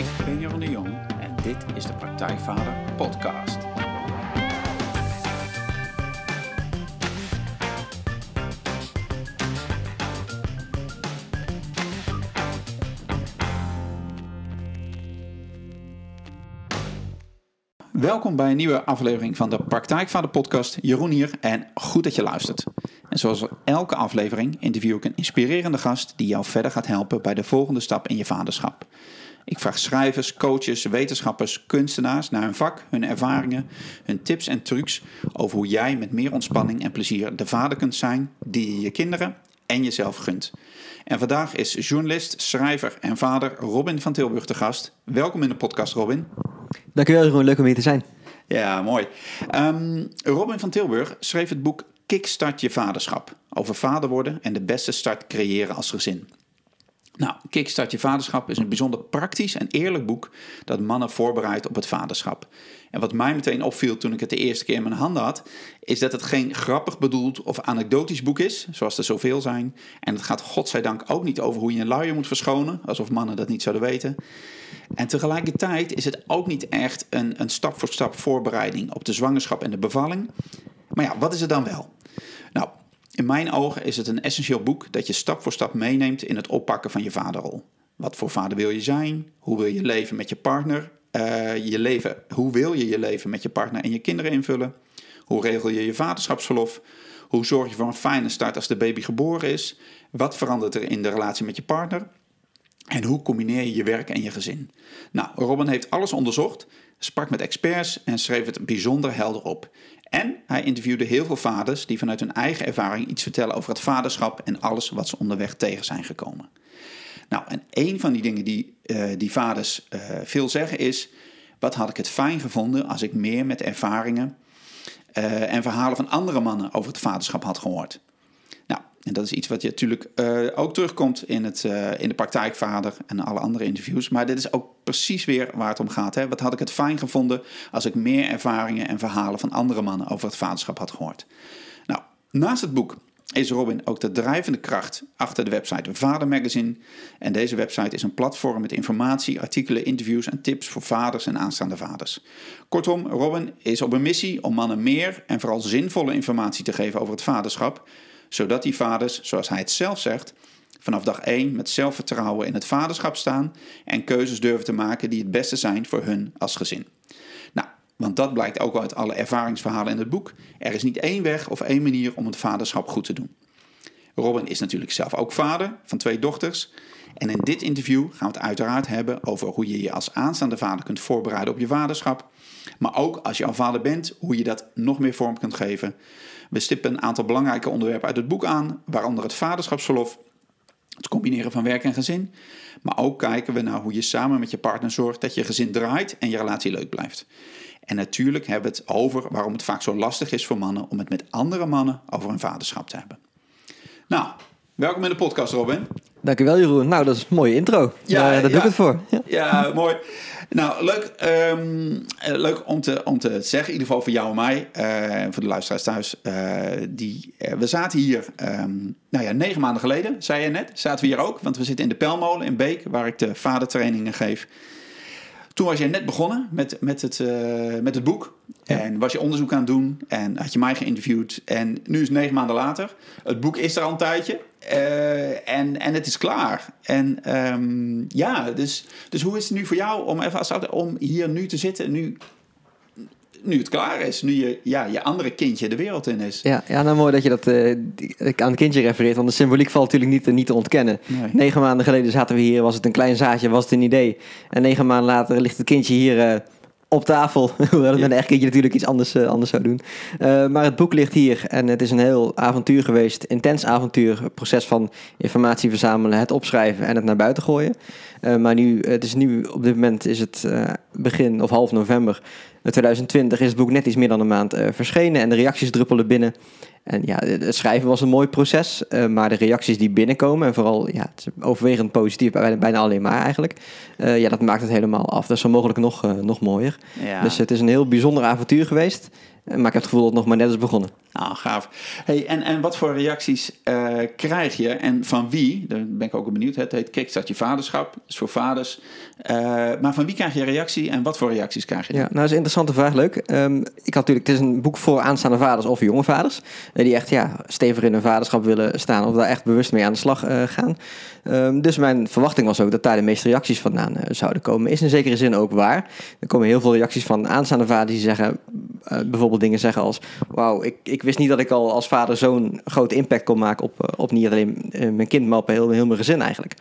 Ik ben Jeroen de Jong en dit is de Praktijkvader Podcast. Welkom bij een nieuwe aflevering van de Praktijkvader Podcast. Jeroen hier en goed dat je luistert. En zoals elke aflevering interview ik een inspirerende gast die jou verder gaat helpen bij de volgende stap in je vaderschap. Ik vraag schrijvers, coaches, wetenschappers, kunstenaars naar hun vak, hun ervaringen, hun tips en trucs over hoe jij met meer ontspanning en plezier de vader kunt zijn die je je kinderen en jezelf gunt. En vandaag is journalist, schrijver en vader Robin van Tilburg de gast. Welkom in de podcast, Robin. Dankjewel, Jeroen. Leuk om hier te zijn. Ja, mooi. Ehm, Robin van Tilburg schreef het boek Kickstart je vaderschap. Over vader worden en de beste start creëren als gezin. Nou, Kickstart je vaderschap is een bijzonder praktisch en eerlijk boek dat mannen voorbereidt op het vaderschap. En wat mij meteen opviel toen ik het de eerste keer in mijn handen had, is dat het geen grappig bedoeld of anekdotisch boek is, zoals er zoveel zijn. En het gaat godzijdank ook niet over hoe je een luier moet verschonen, alsof mannen dat niet zouden weten. En tegelijkertijd is het ook niet echt een, een stap voor stap voorbereiding op de zwangerschap en de bevalling. Maar ja, wat is het dan wel? In mijn ogen is het een essentieel boek dat je stap voor stap meeneemt in het oppakken van je vaderrol. Wat voor vader wil je zijn? Hoe wil je leven met je partner? Uh, je leven, hoe wil je je leven met je partner en je kinderen invullen? Hoe regel je je vaderschapsverlof? Hoe zorg je voor een fijne start als de baby geboren is? Wat verandert er in de relatie met je partner? En hoe combineer je je werk en je gezin? Nou, Robin heeft alles onderzocht, sprak met experts en schreef het bijzonder helder op. En hij interviewde heel veel vaders die vanuit hun eigen ervaring iets vertellen over het vaderschap en alles wat ze onderweg tegen zijn gekomen. Nou, en een van die dingen die, uh, die vaders uh, veel zeggen is: wat had ik het fijn gevonden als ik meer met ervaringen uh, en verhalen van andere mannen over het vaderschap had gehoord. En dat is iets wat je natuurlijk ook terugkomt in, het, in de praktijkvader en alle andere interviews. Maar dit is ook precies weer waar het om gaat. Hè? Wat had ik het fijn gevonden als ik meer ervaringen en verhalen van andere mannen over het vaderschap had gehoord. Nou, naast het boek is Robin ook de drijvende kracht achter de website Vader Magazine. En deze website is een platform met informatie, artikelen, interviews en tips voor vaders en aanstaande vaders. Kortom, Robin is op een missie om mannen meer en vooral zinvolle informatie te geven over het vaderschap, zodat die vaders, zoals hij het zelf zegt, vanaf dag 1 met zelfvertrouwen in het vaderschap staan en keuzes durven te maken die het beste zijn voor hun als gezin. Want dat blijkt ook uit alle ervaringsverhalen in het boek. Er is niet één weg of één manier om het vaderschap goed te doen. Robin is natuurlijk zelf ook vader van twee dochters. En in dit interview gaan we het uiteraard hebben over hoe je je als aanstaande vader kunt voorbereiden op je vaderschap. Maar ook als je al vader bent, hoe je dat nog meer vorm kunt geven. We stippen een aantal belangrijke onderwerpen uit het boek aan, waaronder het vaderschapsverlof, het combineren van werk en gezin. Maar ook kijken we naar hoe je samen met je partner zorgt dat je gezin draait en je relatie leuk blijft. En natuurlijk hebben we het over waarom het vaak zo lastig is voor mannen om het met andere mannen over hun vaderschap te hebben. Nou, welkom in de podcast, Robin. Dankjewel, Jeroen. Nou, dat is een mooie intro. Ja, uh, daar doe ik het voor. Ja, ja mooi. Nou, leuk, um, leuk om, te, om te zeggen, in ieder geval voor jou en mij, uh, voor de luisteraars thuis. Uh, die, we zaten hier, um, nou ja, negen maanden geleden, zei je net, zaten we hier ook. Want we zitten in de Pelmolen in Beek, waar ik de vadertrainingen geef. Toen was je net begonnen met, met, het, uh, met het boek. En was je onderzoek aan het doen. En had je mij geïnterviewd. En nu is het negen maanden later. Het boek is er al een tijdje. Uh, en, en het is klaar. En um, ja, dus, dus hoe is het nu voor jou om, even als, om hier nu te zitten? Nu nu het klaar is, nu je, ja, je andere kindje de wereld in is. Ja, ja nou mooi dat je dat uh, aan het kindje refereert, want de symboliek valt natuurlijk niet, niet te ontkennen. Nee. Negen maanden geleden zaten we hier, was het een klein zaadje, was het een idee. En negen maanden later ligt het kindje hier uh, op tafel, hoewel het met een echt kindje natuurlijk iets anders, uh, anders zou doen. maar het boek ligt hier en het is een heel avontuur geweest, intens avontuur. Het proces van informatie verzamelen, het opschrijven en het naar buiten gooien. Maar nu, het is nu, op dit moment is het begin of half november. 2020 is het boek net iets meer dan een maand uh, verschenen en de reacties druppelen binnen. En ja, het schrijven was een mooi proces, maar de reacties die binnenkomen, en vooral ja, het is overwegend positief, bijna, bijna alleen maar eigenlijk, ja, dat maakt het helemaal af. Dat is zo mogelijk nog, nog mooier. Ja. Dus het is een heel bijzonder avontuur geweest. Maar ik heb het gevoel dat het nog maar net is begonnen. Ah, gaaf. Hey, en, en wat voor reacties uh, krijg je en van wie? Daar ben ik ook benieuwd. Het heet Kickstart je vaderschap, is voor vaders. Uh, maar van wie krijg je reactie en wat voor reacties krijg je? Ja, nou, dat is een interessante vraag. Leuk. Um, ik had natuurlijk, het is een boek voor aanstaande vaders of jonge vaders. die echt ja, stevig in hun vaderschap willen staan of daar echt bewust mee aan de slag uh, gaan. Um, dus mijn verwachting was ook dat daar de meeste reacties vandaan zouden komen. Is in zekere zin ook waar. Er komen heel veel reacties van aanstaande vaders die zeggen, bijvoorbeeld dingen zeggen als: Wauw, ik, ik wist niet dat ik al als vader zo'n grote impact kon maken op, eh, op niet alleen eh, mijn kind, maar op heel, heel mijn gezin eigenlijk.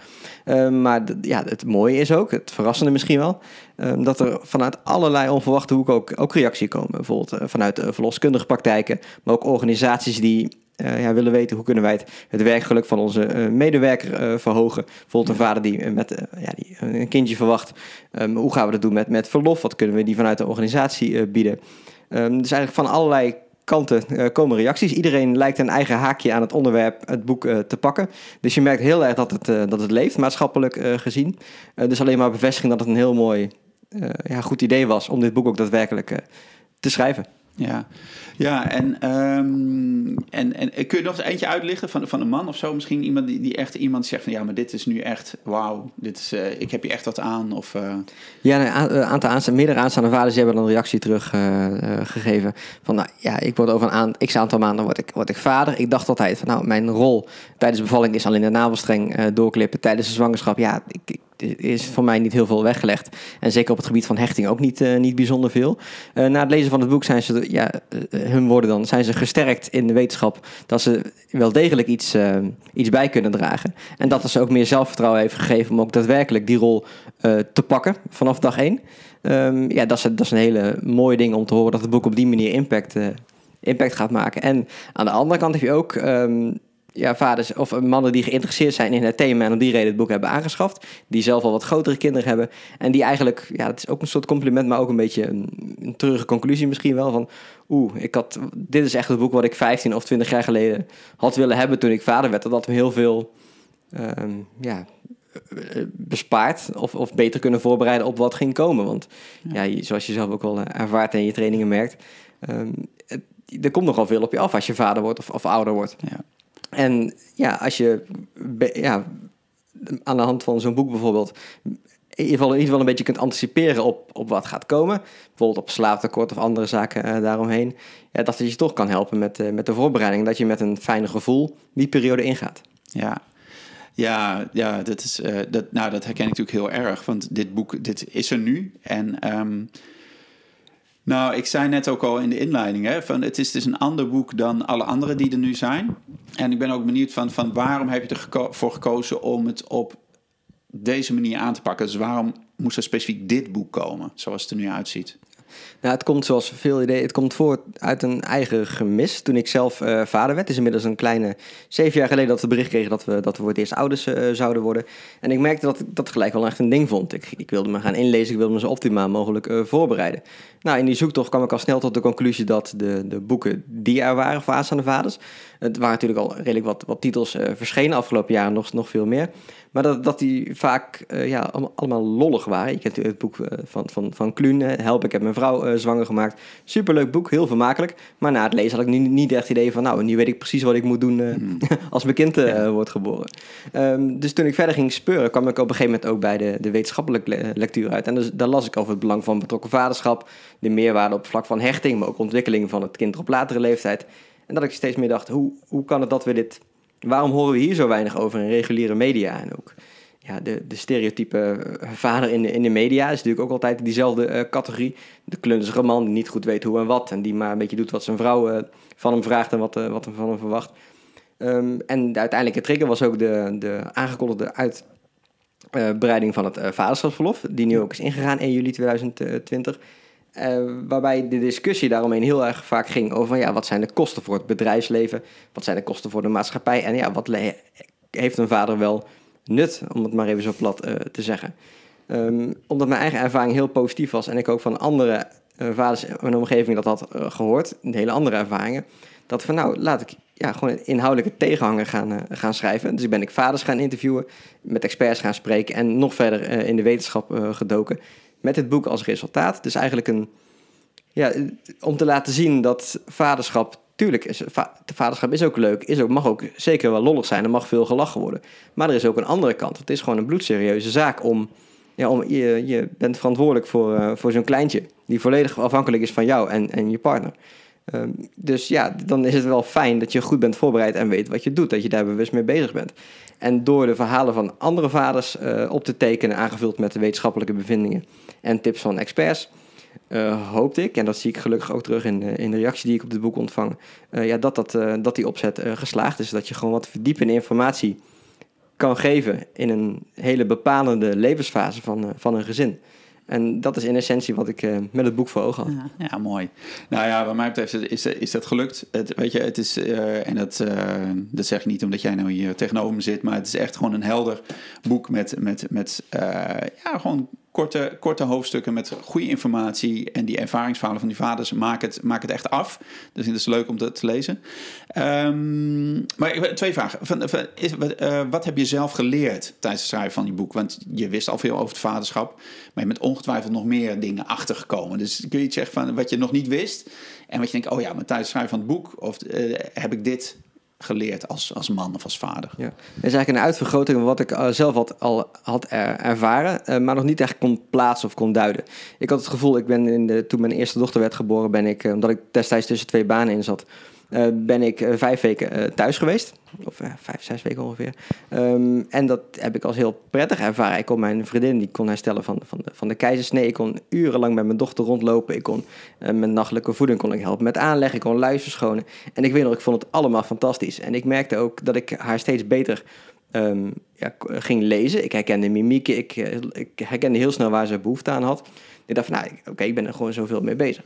Ehm, maar ja, het mooie is ook, het verrassende misschien wel, ehm, dat er vanuit allerlei onverwachte hoeken ook, ook reactie komen. Bijvoorbeeld uh, vanuit verloskundige praktijken, maar ook organisaties die ja, willen weten hoe kunnen wij het, het werkgeluk van onze medewerker verhogen. Bijvoorbeeld een vader die, met, ja, die een kindje verwacht. Um, hoe gaan we dat doen met, met verlof? Wat kunnen we die vanuit de organisatie bieden? dus eigenlijk van allerlei kanten uh, komen reacties. Iedereen lijkt een eigen haakje aan het onderwerp, het boek uh, te pakken. Dus je merkt heel erg dat het, uh, dat het leeft, maatschappelijk gezien. dus alleen maar bevestiging dat het een heel mooi, ja, goed idee was om dit boek ook daadwerkelijk te schrijven. Ja, ja en, um, en, en kun je nog eens eentje uitlichten van, van een man of zo? Misschien iemand die, die echt iemand zegt van ja, maar dit is nu echt wauw, dit is, uh, ik heb je echt wat aan. Of, uh... Ja, een uh, aantal aansta meerdere aanstaande vaders hebben dan een reactie teruggegeven. van nou ja, ik word over een aan, x aantal maanden word ik, word ik vader. Ik dacht altijd van nou, mijn rol tijdens de bevalling is alleen de navelstreng doorklippen. Tijdens de zwangerschap, ja, ik, is voor mij niet heel veel weggelegd. En zeker op het gebied van hechting ook niet, uh, niet bijzonder veel. Uh, na het lezen van het boek zijn ze, ja, uh, hun woorden dan, zijn ze gesterkt in de wetenschap dat ze wel degelijk iets, iets bij kunnen dragen. En dat ze ook meer zelfvertrouwen heeft gegeven om ook daadwerkelijk die rol te pakken vanaf dag één. Um, ja, dat is, dat is een hele mooie ding om te horen dat het boek op die manier impact, impact gaat maken. En aan de andere kant heb je ook um, ja, vaders of mannen die geïnteresseerd zijn in het thema en om die reden het boek hebben aangeschaft. Die zelf al wat grotere kinderen hebben. En die eigenlijk, ja, het is ook een soort compliment, maar ook een beetje een, een treurige conclusie misschien wel. Van, oeh, ik had, dit is echt het boek wat ik 15 of 20 jaar geleden had willen hebben toen ik vader werd. Dat had me heel veel, uh, ja, bespaard of, of beter kunnen voorbereiden op wat ging komen. Want ja, zoals je zelf ook al eh, ervaart en je trainingen merkt, um, het, er komt nogal veel op je af als je vader wordt of, of ouder wordt. Ja. En ja, als je ja, aan de hand van zo'n boek bijvoorbeeld in ieder, geval, in ieder geval een beetje kunt anticiperen op, op wat gaat komen. Bijvoorbeeld op slaaptekort of andere zaken uh, daaromheen. Ja, dat het je toch kan helpen met, uh, met de voorbereiding. Dat je met een fijne gevoel die periode ingaat. Ja, ja, ja dat, is, uh, dat, nou, dat herken ik natuurlijk heel erg. Want dit boek dit is er nu. En um, nou, ik zei net ook al in de inleiding, hè, van het is dus een ander boek dan alle andere die er nu zijn. En ik ben ook benieuwd van, van waarom heb je ervoor gekozen om het op deze manier aan te pakken? Dus waarom moest er specifiek dit boek komen, zoals het er nu uitziet? Nou, het komt zoals veel ideeën, het komt voort uit een eigen gemis. Toen ik zelf uh, vader werd, is inmiddels een kleine zeven jaar geleden dat we bericht kregen dat we, dat we voor het eerst ouders uh, zouden worden. En ik merkte dat ik dat gelijk wel echt een ding vond. Ik, wilde me gaan inlezen, ik wilde me zo optimaal mogelijk uh, voorbereiden. Nou, in die zoektocht kwam ik al snel tot de conclusie dat de, de boeken die er waren voor aanstaande vaders, het waren natuurlijk al redelijk wat, wat titels verschenen, afgelopen jaren nog, nog veel meer. Maar dat, dat die vaak uh, ja, allemaal lollig waren. Je kent het boek uh, van, van, van Kluun, Help, ik heb mijn vrouw uh, zwanger gemaakt. Superleuk boek, heel vermakelijk. Maar na het lezen had ik nu niet echt het idee van... nou, nu weet ik precies wat ik moet doen mm. als mijn kind ja. wordt geboren. Um, dus toen ik verder ging speuren, kwam ik op een gegeven moment ook bij de, de wetenschappelijke lectuur uit. En dus, daar las ik over het belang van betrokken vaderschap... de meerwaarde op vlak van hechting, maar ook ontwikkeling van het kind op latere leeftijd. En dat ik steeds meer dacht, hoe, hoe kan het dat we dit Waarom horen we hier zo weinig over in reguliere media? En ook ja, de, de stereotype eh, vader in de, in de media is natuurlijk ook altijd diezelfde uh, categorie. De klunzige man die niet goed weet hoe en wat. En die maar een beetje doet wat zijn vrouw uh, van hem vraagt en wat, uh, wat hem van hem verwacht. Um, en de uiteindelijke trigger was ook de, de aangekondigde uitbreiding van het vaderschapsverlof. Die nu ook is ingegaan in juli 2020. Uh, waarbij de discussie daaromheen heel erg vaak ging over ja, wat zijn de kosten voor het bedrijfsleven, wat zijn de kosten voor de maatschappij en ja, wat heeft een vader wel nut, om het maar even zo plat uh, te zeggen. Um, omdat mijn eigen ervaring heel positief was en ik ook van andere uh, vaders in mijn omgeving dat had gehoord, hele andere ervaringen, dat van nou, laat ik ja, gewoon inhoudelijke tegenhanger gaan, gaan schrijven. Dus ben ik vaders gaan interviewen, met experts gaan spreken en nog verder in de wetenschap gedoken met het boek als resultaat. Dus eigenlijk een, ja, om te laten zien dat vaderschap, tuurlijk, is, vaderschap is ook leuk, is ook, mag ook zeker wel lollig zijn, er mag veel gelachen worden. Maar er is ook een andere kant. Het is gewoon een bloedserieuze zaak om, ja, om je, je bent verantwoordelijk voor, uh, voor zo'n kleintje, die volledig afhankelijk is van jou en, en je partner. Um, dus ja, dan is het wel fijn dat je goed bent voorbereid en weet wat je doet, dat je daar bewust mee bezig bent. En door de verhalen van andere vaders uh, op te tekenen, aangevuld met de wetenschappelijke bevindingen en tips van experts, uh, hoopte ik, en dat zie ik gelukkig ook terug in, in de reactie die ik op dit boek ontvang, uh, ja, dat, dat, dat die opzet geslaagd is. Dat je gewoon wat verdiepende informatie kan geven in een hele bepalende levensfase van, van een gezin. En dat is in essentie wat ik met het boek voor ogen had. Ja, mooi. Nou ja, wat mij betreft is, is dat gelukt. Het, weet je, het is, en dat, dat zeg ik niet omdat jij nou hier tegenover me zit, maar het is echt gewoon een helder boek met, met, met ja, gewoon korte, korte hoofdstukken met goede informatie. En die ervaringsverhalen van die vaders maken het, maken het echt af. Dus het is leuk om dat te lezen. Um, maar twee vragen. Van, is, uh, wat heb je zelf geleerd tijdens het schrijven van die boek? Want je wist al veel over het vaderschap. Maar je bent ongetwijfeld nog meer dingen achtergekomen. Dus kun je iets zeggen van wat je nog niet wist? En wat je denkt, oh ja, maar tijdens het schrijven van het boek... of uh, heb ik dit geleerd als, als man of als vader. Ja. Dat is eigenlijk een uitvergroting van wat ik uh, zelf had, al had er, ervaren, uh, maar nog niet echt kon plaatsen of kon duiden. Ik had het gevoel, ik ben in de, toen mijn eerste dochter werd geboren, ben ik, uh, omdat ik destijds tussen twee banen in zat, uh, ben ik uh, vijf weken uh, thuis geweest. Of vijf, zes weken ongeveer. Um, en dat heb ik als heel prettig ervaren. Ik kon mijn vriendin, die kon herstellen van, van, de, van de keizersnee. Ik kon urenlang met mijn dochter rondlopen. Ik kon met nachtelijke voeding kon ik helpen met aanleg. Ik kon luis verschonen. En ik weet nog, ik vond het allemaal fantastisch. En ik merkte ook dat ik haar steeds beter um, ja, ging lezen. Ik herkende mimieken. Ik, ik herkende heel snel waar ze behoefte aan had. Ik dacht van, nou, oké, ik ben er gewoon zoveel mee bezig.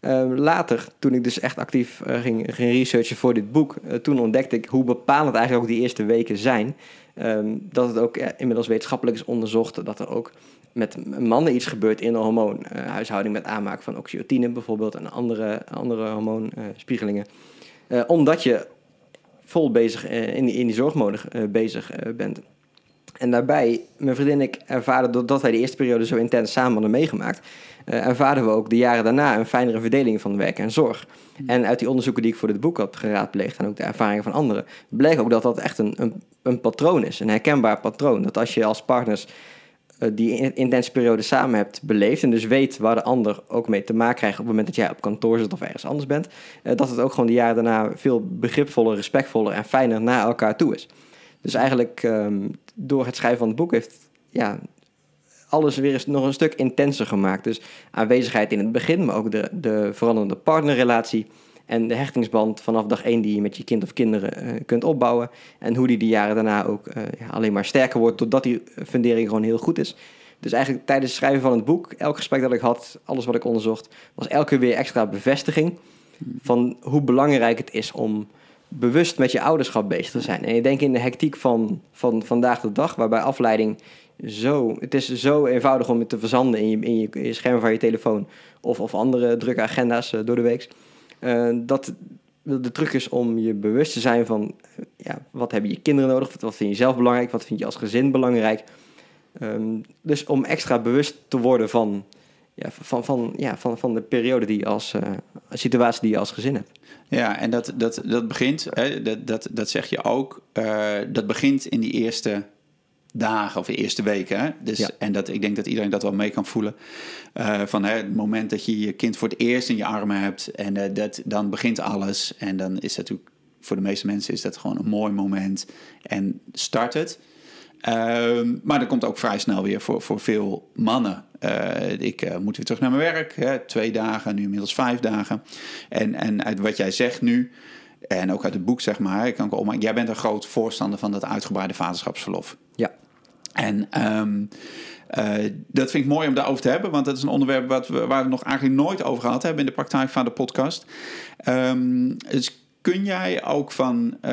Uh, later, toen ik dus echt actief uh, ging, ging researchen voor dit boek, uh, toen ontdekte ik hoe bepalend eigenlijk ook die eerste weken zijn. Um, dat het ook inmiddels wetenschappelijk is onderzocht dat er ook met mannen iets gebeurt in de hormoonhuishouding met aanmaak van oxytocine bijvoorbeeld en andere, andere hormoonspiegelingen. omdat je vol bezig in, die, in die zorgmode bezig bent. En daarbij, mijn vriendin en ik ervaren, doordat wij de eerste periode zo intens samen hadden meegemaakt, ervaren we ook de jaren daarna een fijnere verdeling van werk en zorg. Hmm. En uit die onderzoeken die ik voor dit boek had geraadpleegd en ook de ervaringen van anderen, bleek ook dat dat echt een, een, een patroon is, een herkenbaar patroon. Dat als je als partners die intense periode samen hebt beleefd en dus weet waar de ander ook mee te maken krijgt op het moment dat jij op kantoor zit of ergens anders bent, uh, dat het ook gewoon de jaren daarna veel begripvoller, respectvoller en fijner naar elkaar toe is. Dus eigenlijk um, door het schrijven van het boek heeft ja, alles weer eens nog een stuk intenser gemaakt. Dus aanwezigheid in het begin, maar ook de, de veranderende partnerrelatie. En de hechtingsband vanaf dag één die je met je kind of kinderen uh, kunt opbouwen. En hoe die de jaren daarna ook uh, ja, alleen maar sterker wordt, totdat die fundering gewoon heel goed is. Dus eigenlijk tijdens het schrijven van het boek, elk gesprek dat ik had, alles wat ik onderzocht, was elke keer weer extra bevestiging van hoe belangrijk het is om bewust met je ouderschap bezig te zijn. En je denkt in de hectiek van, van vandaag de dag, waarbij afleiding zo... Het is zo eenvoudig om het te verzanden in je, in je, scherm van je telefoon... of, of andere drukke agenda's uh, door de week. Uh, dat de truc is om je bewust te zijn van... Ja, wat hebben je kinderen nodig? Wat vind je zelf belangrijk? Wat vind je als gezin belangrijk? Um, dus om extra bewust te worden van, ja, van, van, ja, van, van de periode die als situatie die je als gezin hebt. Ja, en dat, dat, dat begint, hè, dat, dat, dat zeg je ook, uh, dat begint in die eerste dagen of de eerste weken. Hè? Dus, ja. En dat, ik denk dat iedereen dat wel mee kan voelen. Uh, van hè, het moment dat je je kind voor het eerst in je armen hebt en uh, dat, dan begint alles. En dan is dat natuurlijk, voor de meeste mensen is dat gewoon een mooi moment. En start het. Uh, maar dat komt ook vrij snel weer voor, voor veel mannen. Uh, ik moet weer terug naar mijn werk. Hè, twee dagen, nu inmiddels vijf dagen. En, en uit wat jij zegt nu, en ook uit het boek zeg maar, kan ik. Jij bent een groot voorstander van dat uitgebreide vaderschapsverlof. Ja. En um, uh, dat vind ik mooi om daarover te hebben, want dat is een onderwerp wat we, waar we nog eigenlijk nooit over gehad hebben in de praktijk van de podcast. Um, dus kun jij ook van, uh,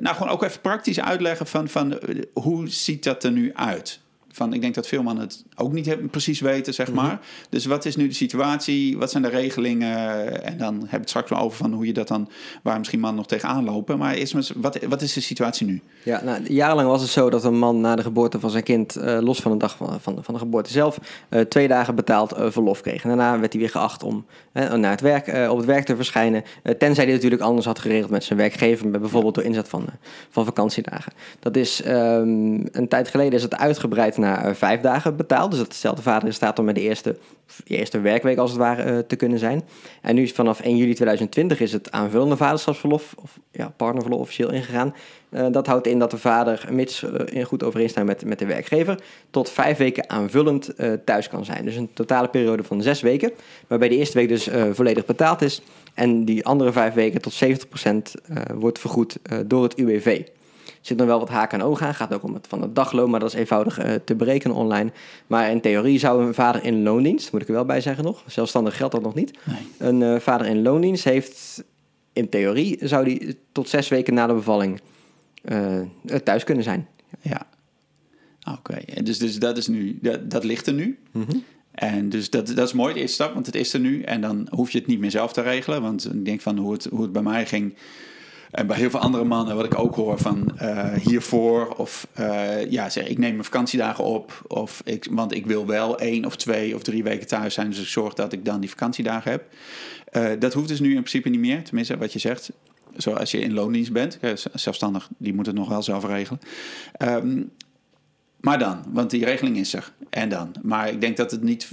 nou gewoon ook even praktisch uitleggen van, van hoe ziet dat er nu uit? Van, ik denk dat veel mannen het ook niet precies weten, zeg Mhm. maar. Dus wat is nu de situatie? Wat zijn de regelingen? En dan heb ik het straks wel over van hoe je dat dan, waar misschien mannen nog tegenaan lopen. Maar eerst maar eens, wat, wat is de situatie nu? Ja, nou, jarenlang was het zo dat een man na de geboorte van zijn kind, eh, los van de dag van, van, van de geboorte zelf, eh, twee dagen betaald eh, verlof kreeg. En daarna werd hij weer geacht om naar het werk, op het werk te verschijnen. tenzij hij natuurlijk anders had geregeld met zijn werkgever, met bijvoorbeeld door inzet van, van vakantiedagen. Dat is ehm, een tijd geleden is het uitgebreid naar eh, vijf dagen betaald. Dus dat stelt de vader in staat om met de eerste, eerste werkweek als het ware eh, te kunnen zijn. En nu vanaf 1 juli 2020 is het aanvullende vaderschapsverlof, of ja, partnerverlof officieel ingegaan. Eh, dat houdt in dat de vader, mits in goed overeenstemming met, met de werkgever, tot vijf weken aanvullend thuis kan zijn. Dus een totale periode van zes weken, waarbij de eerste week dus volledig betaald is. En die andere vijf weken tot 70% eh, wordt vergoed door het UWV. Zit nog wel wat haken en ogen aan. Gaat ook om het van het dagloon, maar dat is eenvoudig eh, te berekenen online. Maar in theorie zou een vader in loondienst, moet ik er wel bij zeggen nog, zelfstandig geldt dat nog niet. Nee. Een eh, vader in loondienst heeft in theorie zou die tot zes weken na de bevalling eh, thuis kunnen zijn. Ja. Oké, dus, dus dat is nu, dat, dat ligt er nu. En dus dat, dat is mooi, de eerste stap, want het is er nu. En dan hoef je het niet meer zelf te regelen. Want ik denk van hoe het, hoe het bij mij ging. En bij heel veel andere mannen, wat ik ook hoor van eh, hiervoor. Of eh, ja, zeg ik neem mijn vakantiedagen op. Of ik, want ik wil wel één of twee of drie weken thuis zijn. Dus ik zorg dat ik dan die vakantiedagen heb. Eh, dat hoeft dus nu in principe niet meer. Tenminste, wat je zegt. Zoals je in loondienst bent. Zelfstandig, die moet het nog wel zelf regelen. Ehm, maar dan, want die regeling is er. En dan. Maar ik denk dat het niet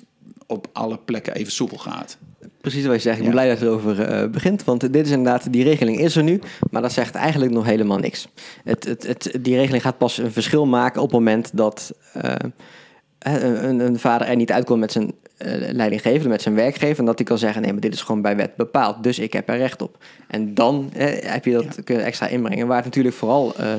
op alle plekken even soepel gaat. Precies wat je zegt. Ik ben blij dat je erover eh, begint. Want dit is inderdaad, die regeling is er nu. Maar dat zegt eigenlijk nog helemaal niks. Het, het, het, die regeling gaat pas een verschil maken op het moment dat eh, een, een vader er niet uitkomt met zijn eh, leidinggever, met zijn werkgever. En dat hij kan zeggen, nee, maar dit is gewoon bij wet bepaald. Dus ik heb er recht op. En dan eh, heb je dat kunnen extra inbrengen. Waar het natuurlijk vooral eh,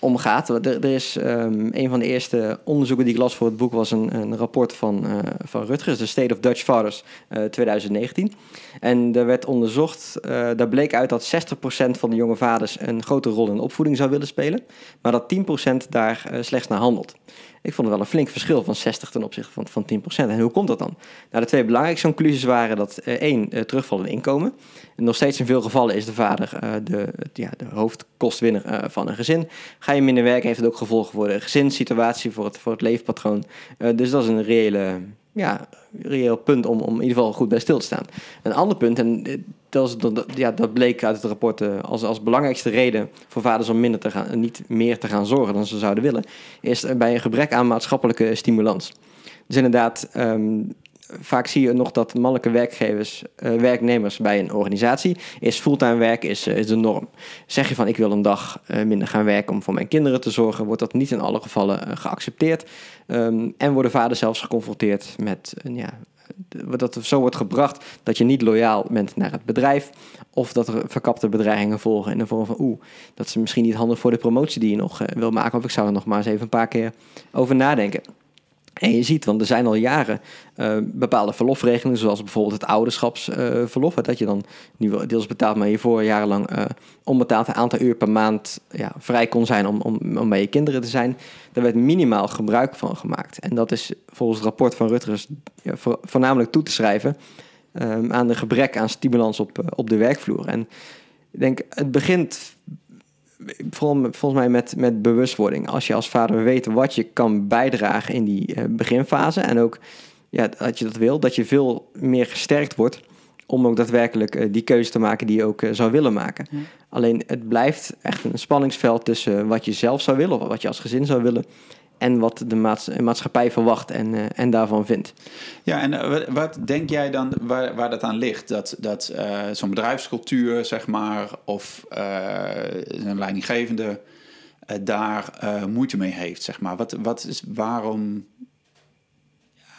om gaat. Er, is ehm, een van de eerste onderzoeken die ik las voor het boek was een, een rapport van, eh, van Rutgers, de State of Dutch Fathers eh, 2019. En daar werd onderzocht, eh, daar bleek uit dat 60% van de jonge vaders een grote rol in de opvoeding zou willen spelen, maar dat 10% daar eh, slechts naar handelt. Ik vond het wel een flink verschil van 60 ten opzichte van, van 10%. En hoe komt dat dan? Nou, de twee belangrijkste conclusies waren dat eh, één, eh, terugvallende inkomen. En nog steeds in veel gevallen is de vader eh, de, ja, de hoofdkostwinner van een gezin. Ga je minder werken, heeft het ook gevolgen voor de gezinssituatie, voor het, voor het leefpatroon. Dus dat is een reële, ja, reëel punt om, om in ieder geval goed bij stil te staan. Een ander punt, en dat, ja, dat bleek uit het rapport eh, als, als belangrijkste reden voor vaders om minder te gaan, niet meer te gaan zorgen dan ze zouden willen, is bij een gebrek aan maatschappelijke stimulans. Dus inderdaad, ehm, vaak zie je nog dat mannelijke werkgevers, eh, werknemers bij een organisatie, is fulltime werk is, eh, is de norm. Zeg je van ik wil een dag minder gaan werken om voor mijn kinderen te zorgen, wordt dat niet in alle gevallen geaccepteerd. Ehm, en worden vaders zelfs geconfronteerd met ja, dat er zo wordt gebracht dat je niet loyaal bent naar het bedrijf. Of dat er verkapte bedreigingen volgen in de vorm van oeh, dat is misschien niet handig voor de promotie die je nog eh, wil maken. Of ik zou er nog maar eens even een paar keer over nadenken. En je ziet, want er zijn al jaren eh, bepaalde verlofregelingen, zoals bijvoorbeeld het ouderschapsverlof, dat je dan nu deels betaalt, maar hiervoor jarenlang eh onbetaald een aantal uur per maand ja, vrij kon zijn om, om, om bij je kinderen te zijn. Daar werd minimaal gebruik van gemaakt. En dat is volgens het rapport van Rutgers ja, vo- voornamelijk toe te schrijven ehm, aan de gebrek aan stimulans op, eh, op de werkvloer. En ik denk, het begint vooral volgens mij met, met bewustwording. Als je als vader weet wat je kan bijdragen in die eh, beginfase en ook ja, dat je dat wil, dat je veel meer gesterkt wordt om ook daadwerkelijk eh, die keuze te maken die je ook eh, zou willen maken. Ja. Alleen het blijft echt een spanningsveld tussen wat je zelf zou willen of wat je als gezin zou willen en wat de maats- maatschappij verwacht en, eh, en daarvan vindt. Ja, en eh, wat, denk jij dan waar, waar dat aan ligt? Dat, dat eh, zo'n bedrijfscultuur, zeg maar, of eh, een leidinggevende eh, daar eh, moeite mee heeft, zeg maar. Wat, wat is, waarom,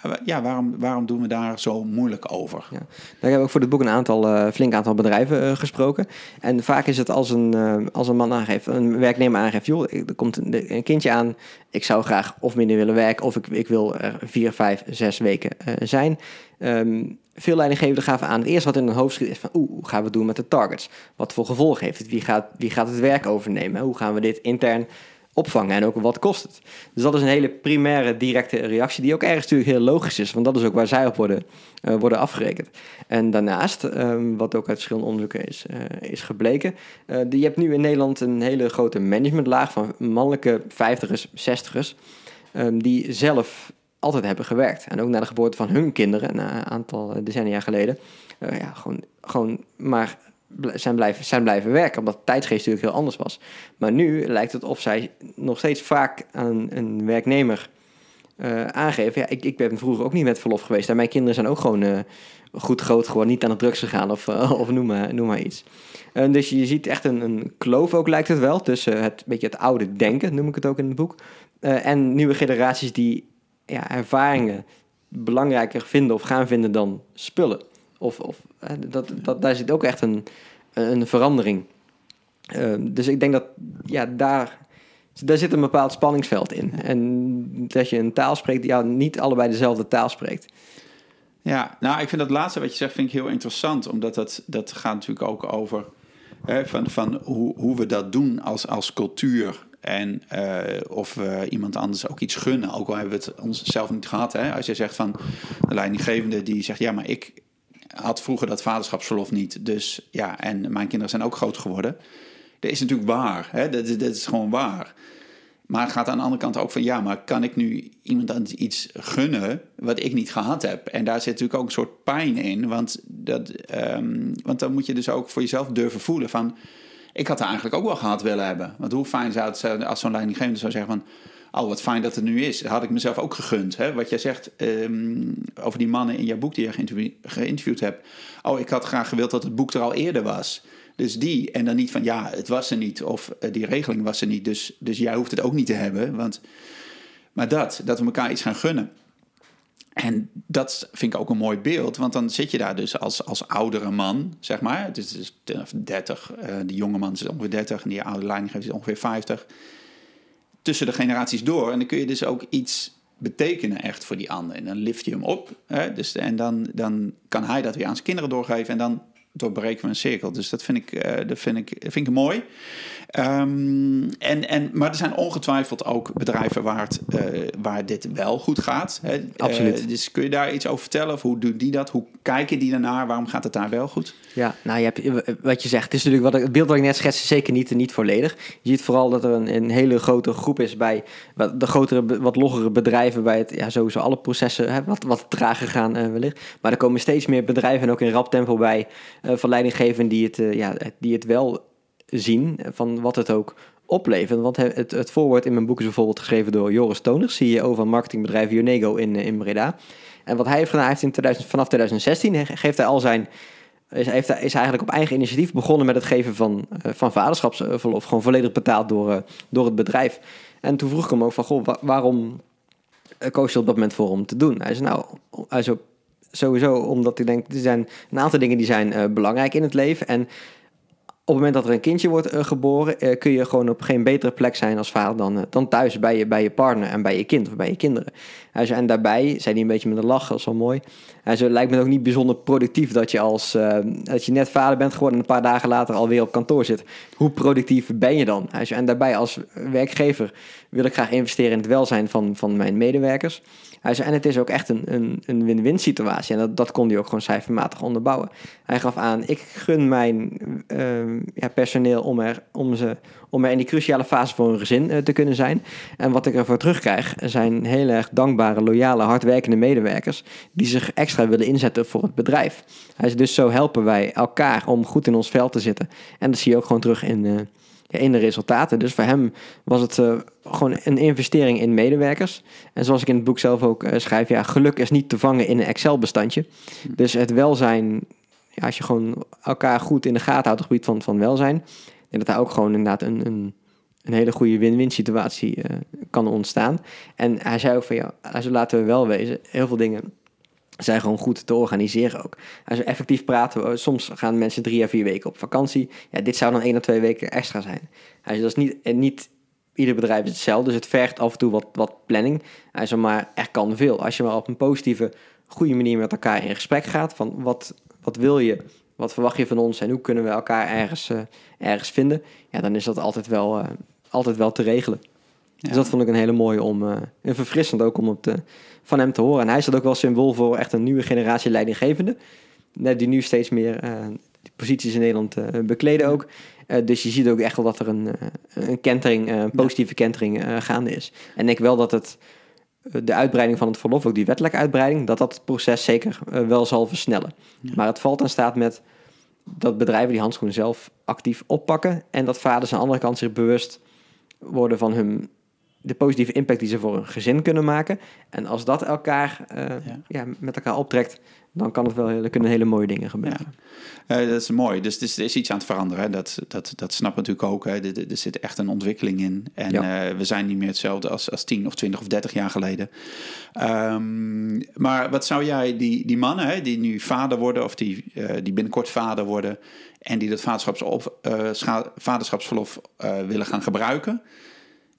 ja, wa- ja, waarom, waarom doen we daar zo moeilijk over? Ja. Nou, ik heb ook voor dit boek een aantal, eh, flink aantal bedrijven eh, gesproken. En vaak is het als een, eh, als een man aangeeft, een werknemer aangeeft, joh, er komt een, een kindje aan, ik zou graag of minder willen werken, of ik, ik wil er vier, vijf, zes weken zijn. Ehm, veel leidinggevenden gaven aan, het eerste wat in hun hoofd schiet is van, oeh, hoe gaan we doen met de targets? Wat voor gevolgen heeft het? Wie gaat, wie gaat het werk overnemen? Hoe gaan we dit intern opvangen en ook wat kost het. Dus dat is een hele primaire, directe reactie die ook ergens natuurlijk heel logisch is, want dat is ook waar zij op worden, uh, worden afgerekend. En daarnaast, um, wat ook uit verschillende onderzoeken is, uh, is gebleken, uh, je hebt nu in Nederland een hele grote managementlaag van mannelijke 50ers, 60ers, um, die zelf altijd hebben gewerkt. En ook na de geboorte van hun kinderen, een aantal decennia geleden, ja, gewoon, gewoon maar zijn blijven, zijn blijven werken, omdat de tijdsgeest natuurlijk heel anders was. Maar nu lijkt het of zij nog steeds vaak aan een werknemer uh, aangeven. Ja, ik, ik ben vroeger ook niet met verlof geweest. En mijn kinderen zijn ook gewoon uh, goed groot geworden, niet aan de drugs gegaan of, uh, of noem, maar, noem maar iets. dus je ziet echt een, een kloof ook, lijkt het wel, tussen het, beetje het oude denken, noem ik het ook in het boek, en nieuwe generaties die ja, ervaringen belangrijker vinden of gaan vinden dan spullen. Of, of dat, dat, daar zit ook echt een, een verandering. Uh, dus ik denk dat ja, daar, daar zit een bepaald spanningsveld in. En dat je een taal spreekt, ja, niet allebei dezelfde taal spreekt. Ja, nou, ik vind dat laatste wat je zegt vind ik heel interessant, omdat dat, dat gaat natuurlijk ook over hè, van, van hoe, hoe we dat doen als, als cultuur. En uh, of we iemand anders ook iets gunnen, ook al hebben we het onszelf niet gehad. Hè? Als je zegt van de leidinggevende die zegt, ja, maar ik, had vroeger dat vaderschapsverlof niet. Dus ja, en mijn kinderen zijn ook groot geworden. Dat is natuurlijk waar. Hè? Dat, is gewoon waar. Maar het gaat aan de andere kant ook van ja, maar kan ik nu iemand iets gunnen wat ik niet gehad heb? En daar zit natuurlijk ook een soort pijn in. Want, dat, um, want dan moet je dus ook voor jezelf durven voelen van ik had er eigenlijk ook wel gehad willen hebben. Want hoe fijn zou het zijn als zo'n leidinggevende zou zeggen van Oh, wat fijn dat het nu is. Dat had ik mezelf ook gegund. Hè? Wat jij zegt um, over die mannen in jouw boek die je geïnterview, geïnterviewd hebt. Oh, ik had graag gewild dat het boek er al eerder was. Dus die, en dan niet van ja, het was er niet. Of uh, die regeling was er niet. Dus, dus jij hoeft het ook niet te hebben. Want, maar dat, dat we elkaar iets gaan gunnen. En dat vind ik ook een mooi beeld, want dan zit je daar dus als, als oudere man, zeg maar. Het is dus 30, uh, die jonge man is ongeveer 30 en die oude leidinggever is ongeveer 50 tussen de generaties door. En dan kun je dus ook iets betekenen echt voor die ander. En dan lift je hem op. Hè? Dus, en dan, dan kan hij dat weer aan zijn kinderen doorgeven. En dan doorbreken we een cirkel. Dus dat vind ik, uh, dat vind ik, vind ik mooi. Um, en, en, maar er zijn ongetwijfeld ook bedrijven waar, het, uh, waar dit wel goed gaat. Hè? Absoluut. Uh, dus kun je daar iets over vertellen? Of hoe doen die dat? Hoe kijken die daarnaar? Waarom gaat het daar wel goed? Ja, nou je hebt, wat je zegt, het, is natuurlijk wat, het beeld wat ik net schets is zeker niet, niet volledig. Je ziet vooral dat er een, een hele grote groep is bij de grotere, wat loggere bedrijven bij het, ja, sowieso alle processen hè, wat, wat trager gaan uh, wellicht. Maar er komen steeds meer bedrijven en ook in rap tempo bij van leidinggevenden die het, ja, die het wel zien van wat het ook oplevert. Want het, het voorwoord in mijn boek is bijvoorbeeld geschreven door Joris Toners, CEO van marketingbedrijf Ionego in, in Breda. En wat hij heeft gedaan, heeft in 2000, vanaf 2016 geeft hij al zijn is, heeft, is eigenlijk op eigen initiatief begonnen met het geven van, uh, van vaderschapsverlof. Gewoon volledig betaald door, uh, door het bedrijf. En toen vroeg ik hem ook van, goh, waarom koos je op dat moment voor om te doen? Hij zei, nou, hij zei, sowieso omdat ik denk, er zijn een aantal dingen die zijn belangrijk in het leven. En op het moment dat er een kindje wordt uh, geboren, uh, kun je gewoon op geen betere plek zijn als vader dan, uh, dan thuis bij je, bij je partner en bij je kind of bij je kinderen. En daarbij, zei hij een beetje met een lach, dat is wel mooi. Hij zei, lijkt me ook niet bijzonder productief dat je als dat je net vader bent geworden en een paar dagen later alweer op kantoor zit. Hoe productief ben je dan? En daarbij als werkgever wil ik graag investeren in het welzijn van, van mijn medewerkers. En het is ook echt een, een, een win-win situatie. En dat, dat kon hij ook gewoon cijfermatig onderbouwen. Hij gaf aan, ik gun mijn uh, ja, personeel om er, om, ze, om er in die cruciale fase voor een gezin uh, te kunnen zijn. En wat ik ervoor terugkrijg, zijn heel erg dankbare, loyale, hardwerkende medewerkers... die zich extra willen inzetten voor het bedrijf. Dus zo helpen wij elkaar om goed in ons veld te zitten. En dat zie je ook gewoon terug in... Uh, in de resultaten. Dus voor hem was het uh, gewoon een investering in medewerkers. En zoals ik in het boek zelf ook uh, schrijf, ja, geluk is niet te vangen in een Excel-bestandje. Dus het welzijn, ja, als je gewoon elkaar goed in de gaten houdt op het gebied van, van welzijn, en dat daar ook gewoon inderdaad een, een, een hele goede win-win situatie uh, kan ontstaan. En hij zei ook van ja, laten we wel wezen, heel veel dingen zijn gewoon goed te organiseren ook. Als we effectief praten, soms gaan mensen drie à vier weken op vakantie. Ja, dit zou dan één of twee weken extra zijn. Als dat is niet, niet ieder bedrijf is hetzelfde, dus het vergt af en toe wat, wat planning. Maar er kan veel. Als je maar op een positieve, goede manier met elkaar in gesprek gaat, van wat, wat wil je, wat verwacht je van ons en hoe kunnen we elkaar ergens, uh, ergens vinden, ja, dan is dat altijd wel, uh, altijd wel te regelen. Dus dat vond ik een hele mooie om, uh, en verfrissend ook om het uh, van hem te horen. En hij is dat ook wel symbool voor echt een nieuwe generatie leidinggevenden. Die nu steeds meer uh, posities in Nederland bekleden ook. dus je ziet ook echt wel dat er een, een kentering, een positieve kentering gaande is. En ik wel dat het de uitbreiding van het verlof, ook die wettelijke uitbreiding, dat dat het proces zeker wel zal versnellen. Maar het valt en staat met dat bedrijven die handschoenen zelf actief oppakken en dat vaders aan de andere kant zich bewust worden van hun, de positieve impact die ze voor een gezin kunnen maken. En als dat elkaar uh, ja. met elkaar optrekt, dan kan het wel hele, kunnen hele mooie dingen gebeuren. Ja. Uh, dat is mooi. Dus, dus er is iets aan het veranderen. Hè. Dat, dat, dat snap natuurlijk ook. Hè. Er, er zit echt een ontwikkeling in. En ja. uh, we zijn niet meer hetzelfde als, als 10 of 20 of 30 jaar geleden. Um, maar wat zou jij, die, die mannen hè, die nu vader worden, of die, die binnenkort vader worden, en die dat vaderschapsverlof, vaderschapsverlof willen gaan gebruiken.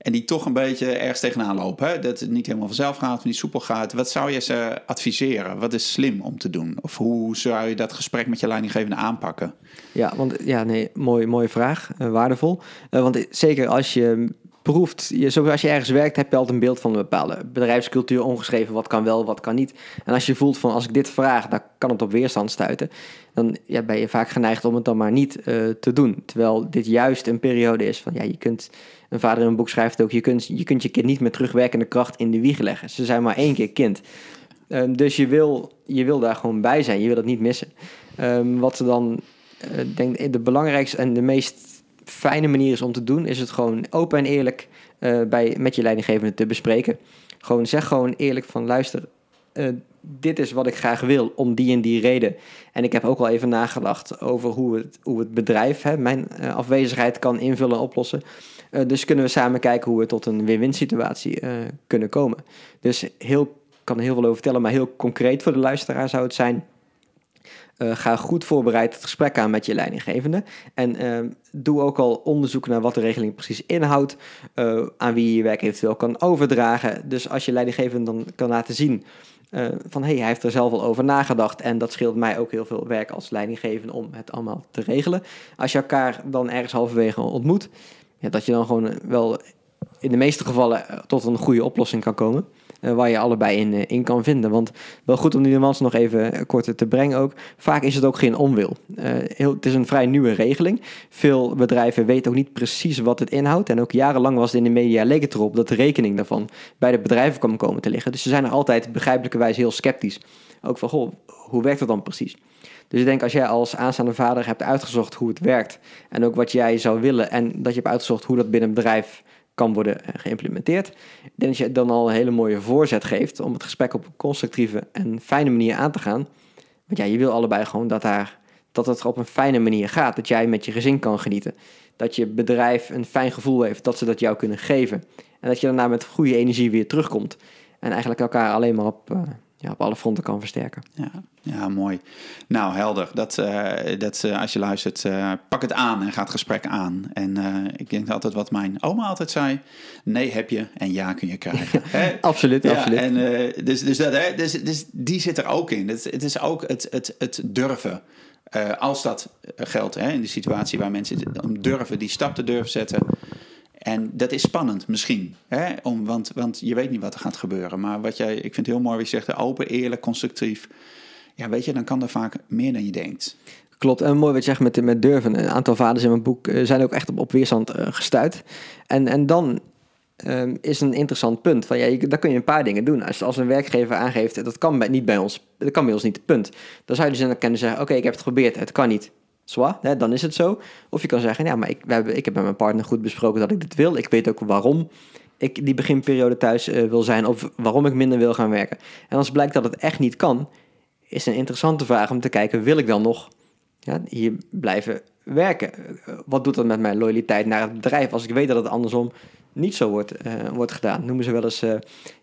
En die toch een beetje ergens tegenaan lopen. Hè? Dat het niet helemaal vanzelf gaat, niet soepel gaat. Wat zou je ze adviseren? Wat is slim om te doen? Of hoe zou je dat gesprek met je leidinggevende aanpakken? Ja, want ja, nee, mooi, mooie vraag. Uh, waardevol. Uh, want zeker als je proeft, je, zoals je ergens werkt, heb je altijd een beeld van een bepaalde bedrijfscultuur ongeschreven. Wat kan wel, wat kan niet. En als je voelt van als ik dit vraag, dan kan het op weerstand stuiten. Dan ja, ben je vaak geneigd om het dan maar niet uh, te doen. Terwijl dit juist een periode is van ja, je kunt een vader in een boek schrijft ook: je kunt, je kunt je kind niet met terugwerkende kracht in de wieg leggen. Ze zijn maar één keer kind. Um, dus je wil, je wil daar gewoon bij zijn. Je wil dat niet missen. Um, wat ze dan, uh, denk de belangrijkste en de meest fijne manier is om te doen, is het gewoon open en eerlijk uh, bij, met je leidinggevende te bespreken. Gewoon zeg gewoon eerlijk van luister. Uh, dit is wat ik graag wil om die en die reden. En ik heb ook al even nagedacht over hoe het, hoe het bedrijf hè, mijn uh, afwezigheid kan invullen en oplossen. Dus kunnen we samen kijken hoe we tot een win-win situatie kunnen komen. Dus heel, kan er heel veel over vertellen, maar heel concreet voor de luisteraar zou het zijn. Uh, ga goed voorbereid het gesprek aan met je leidinggevende. En doe ook al onderzoek naar wat de regeling precies inhoudt. aan wie je je werk eventueel kan overdragen. Dus als je leidinggevende dan kan laten zien uh, van hey, hij heeft er zelf al over nagedacht en dat scheelt mij ook heel veel werk als leidinggevende om het allemaal te regelen. Als je elkaar dan ergens halverwege ontmoet, ja, dat je dan gewoon wel in de meeste gevallen eh, tot een goede oplossing kan komen. Uh, waar je allebei in, uh, in kan vinden. Want wel goed om die nuance nog even kort te brengen ook. Vaak is het ook geen onwil. Het is een vrij nieuwe regeling. Veel bedrijven weten ook niet precies wat het inhoudt. En ook jarenlang was het in de media leek het erop dat de rekening daarvan bij de bedrijven kwam komen te liggen. Dus ze zijn er altijd begrijpelijkerwijs heel sceptisch. Ook van, goh, hoe werkt dat dan precies? Dus ik denk als jij als aanstaande vader hebt uitgezocht hoe het werkt en ook wat jij zou willen en dat je hebt uitgezocht hoe dat binnen een bedrijf kan worden eh, geïmplementeerd, ik denk dat je dan al een hele mooie voorzet geeft om het gesprek op een constructieve en fijne manier aan te gaan. Want ja, je wil allebei gewoon dat, daar, dat het op een fijne manier gaat, dat jij met je gezin kan genieten, dat je bedrijf een fijn gevoel heeft, dat ze dat jou kunnen geven. En dat je daarna met goede energie weer terugkomt. En eigenlijk elkaar alleen maar op, uh, ja, op alle fronten kan versterken. Ja, ja mooi. Nou, helder. Dat, uh, dat uh, als je luistert, uh, pak het aan en ga het gesprek aan. En ik denk altijd wat mijn oma altijd zei: nee heb je en ja kun je krijgen. absoluut, ja, absoluut. En, dus, dus, dat, hè, dus, dus die zit er ook in. Het, het is ook het, het, het durven. als dat geldt hè, in de situatie waar mensen om durven, die stap te durven zetten. En dat is spannend misschien, hè? Om, want, want je weet niet wat er gaat gebeuren. Maar wat jij, ik vind het heel mooi wat je zegt, open, eerlijk, constructief. Ja, weet je, dan kan er vaak meer dan je denkt. Klopt, en mooi wat je zegt met, met durven. Een aantal vaders in mijn boek uh, zijn ook echt op, op weerstand uh, gestuurd. En, en dan um, is een interessant punt. Van, ja, daar kun je een paar dingen doen. Als, als een werkgever aangeeft, dat kan bij, niet bij ons, dat kan bij ons niet, punt. Dan zou je dus kunnen zeggen, oké, ik heb het geprobeerd, het kan niet. Zwa, hè, dan is het zo. Of je kan zeggen, ja, maar ik, we hebben, ik heb met mijn partner goed besproken dat ik dit wil. Ik weet ook waarom ik die beginperiode thuis uh, wil zijn of waarom ik minder wil gaan werken. En als blijkt dat het echt niet kan, is een interessante vraag om te kijken, wil ik dan nog ja, hier blijven werken? Wat doet dat met mijn loyaliteit naar het bedrijf als ik weet dat het andersom niet zo wordt, uh, wordt gedaan? Noemen ze wel eens,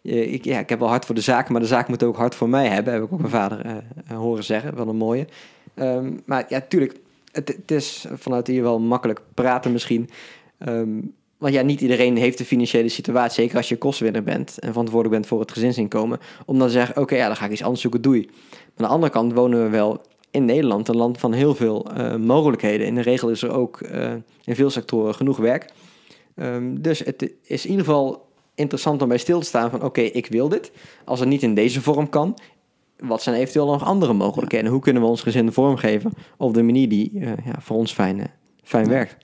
ik, ja, ik heb wel hard voor de zaak, maar de zaak moet ook hard voor mij hebben, heb ik ook mijn vader horen zeggen, wel een mooie. Um, maar ja, tuurlijk, het, is vanuit hier wel makkelijk praten misschien. Um, want ja, niet iedereen heeft de financiële situatie, zeker als je kostwinner bent en verantwoordelijk bent voor het gezinsinkomen, om dan te zeggen, oké, ja, dan ga ik iets anders zoeken, doei. Maar aan de andere kant wonen we wel in Nederland, een land van heel veel uh, mogelijkheden. In de regel is er ook uh, in veel sectoren genoeg werk. Um, dus het is in ieder geval interessant om bij stil te staan van oké, ik wil dit. Als het niet in deze vorm kan, wat zijn eventueel nog andere mogelijkheden? Hoe kunnen we ons gezin vormgeven op de manier die uh, ja, voor ons fijn, uh, fijn werkt?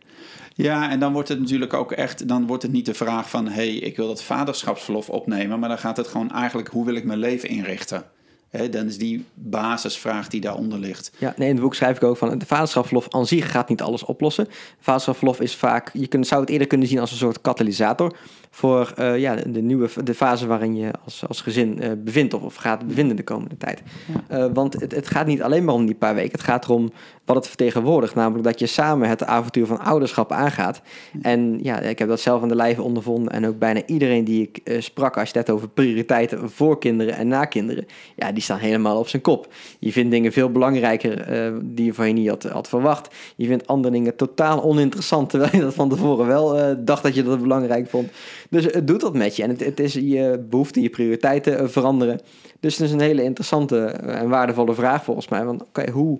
Ja, en dan wordt het natuurlijk ook echt, dan wordt het niet de vraag van hé, hey, ik wil dat vaderschapsverlof opnemen, maar dan gaat het gewoon eigenlijk hoe wil ik mijn leven inrichten? dan is die basisvraag die daaronder ligt. Ja, nee, in het boek schrijf ik ook van... de vaderschapsverlof aan zich gaat niet alles oplossen. Vaderschapsverlof is vaak... je kunt, zou het eerder kunnen zien als een soort katalysator... voor uh, ja, de nieuwe de fase waarin je als, als gezin uh, bevindt... Of, of gaat bevinden de komende tijd. Ja. Uh, want het, het gaat niet alleen maar om die paar weken. Het gaat erom wat het vertegenwoordigt. Namelijk dat je samen het avontuur van ouderschap aangaat. En ja, ik heb dat zelf aan de lijve ondervonden. En ook bijna iedereen die ik sprak, als je het over prioriteiten voor kinderen en na kinderen. Ja, die staan helemaal op zijn kop. Je vindt dingen veel belangrijker die je van je niet had, had, verwacht. Je vindt andere dingen totaal oninteressant. Terwijl je dat van tevoren wel dacht dat je dat belangrijk vond. Dus het doet wat met je. En het, het is je behoefte, je prioriteiten veranderen. Dus het is een hele interessante en waardevolle vraag volgens mij. Want oké, hoe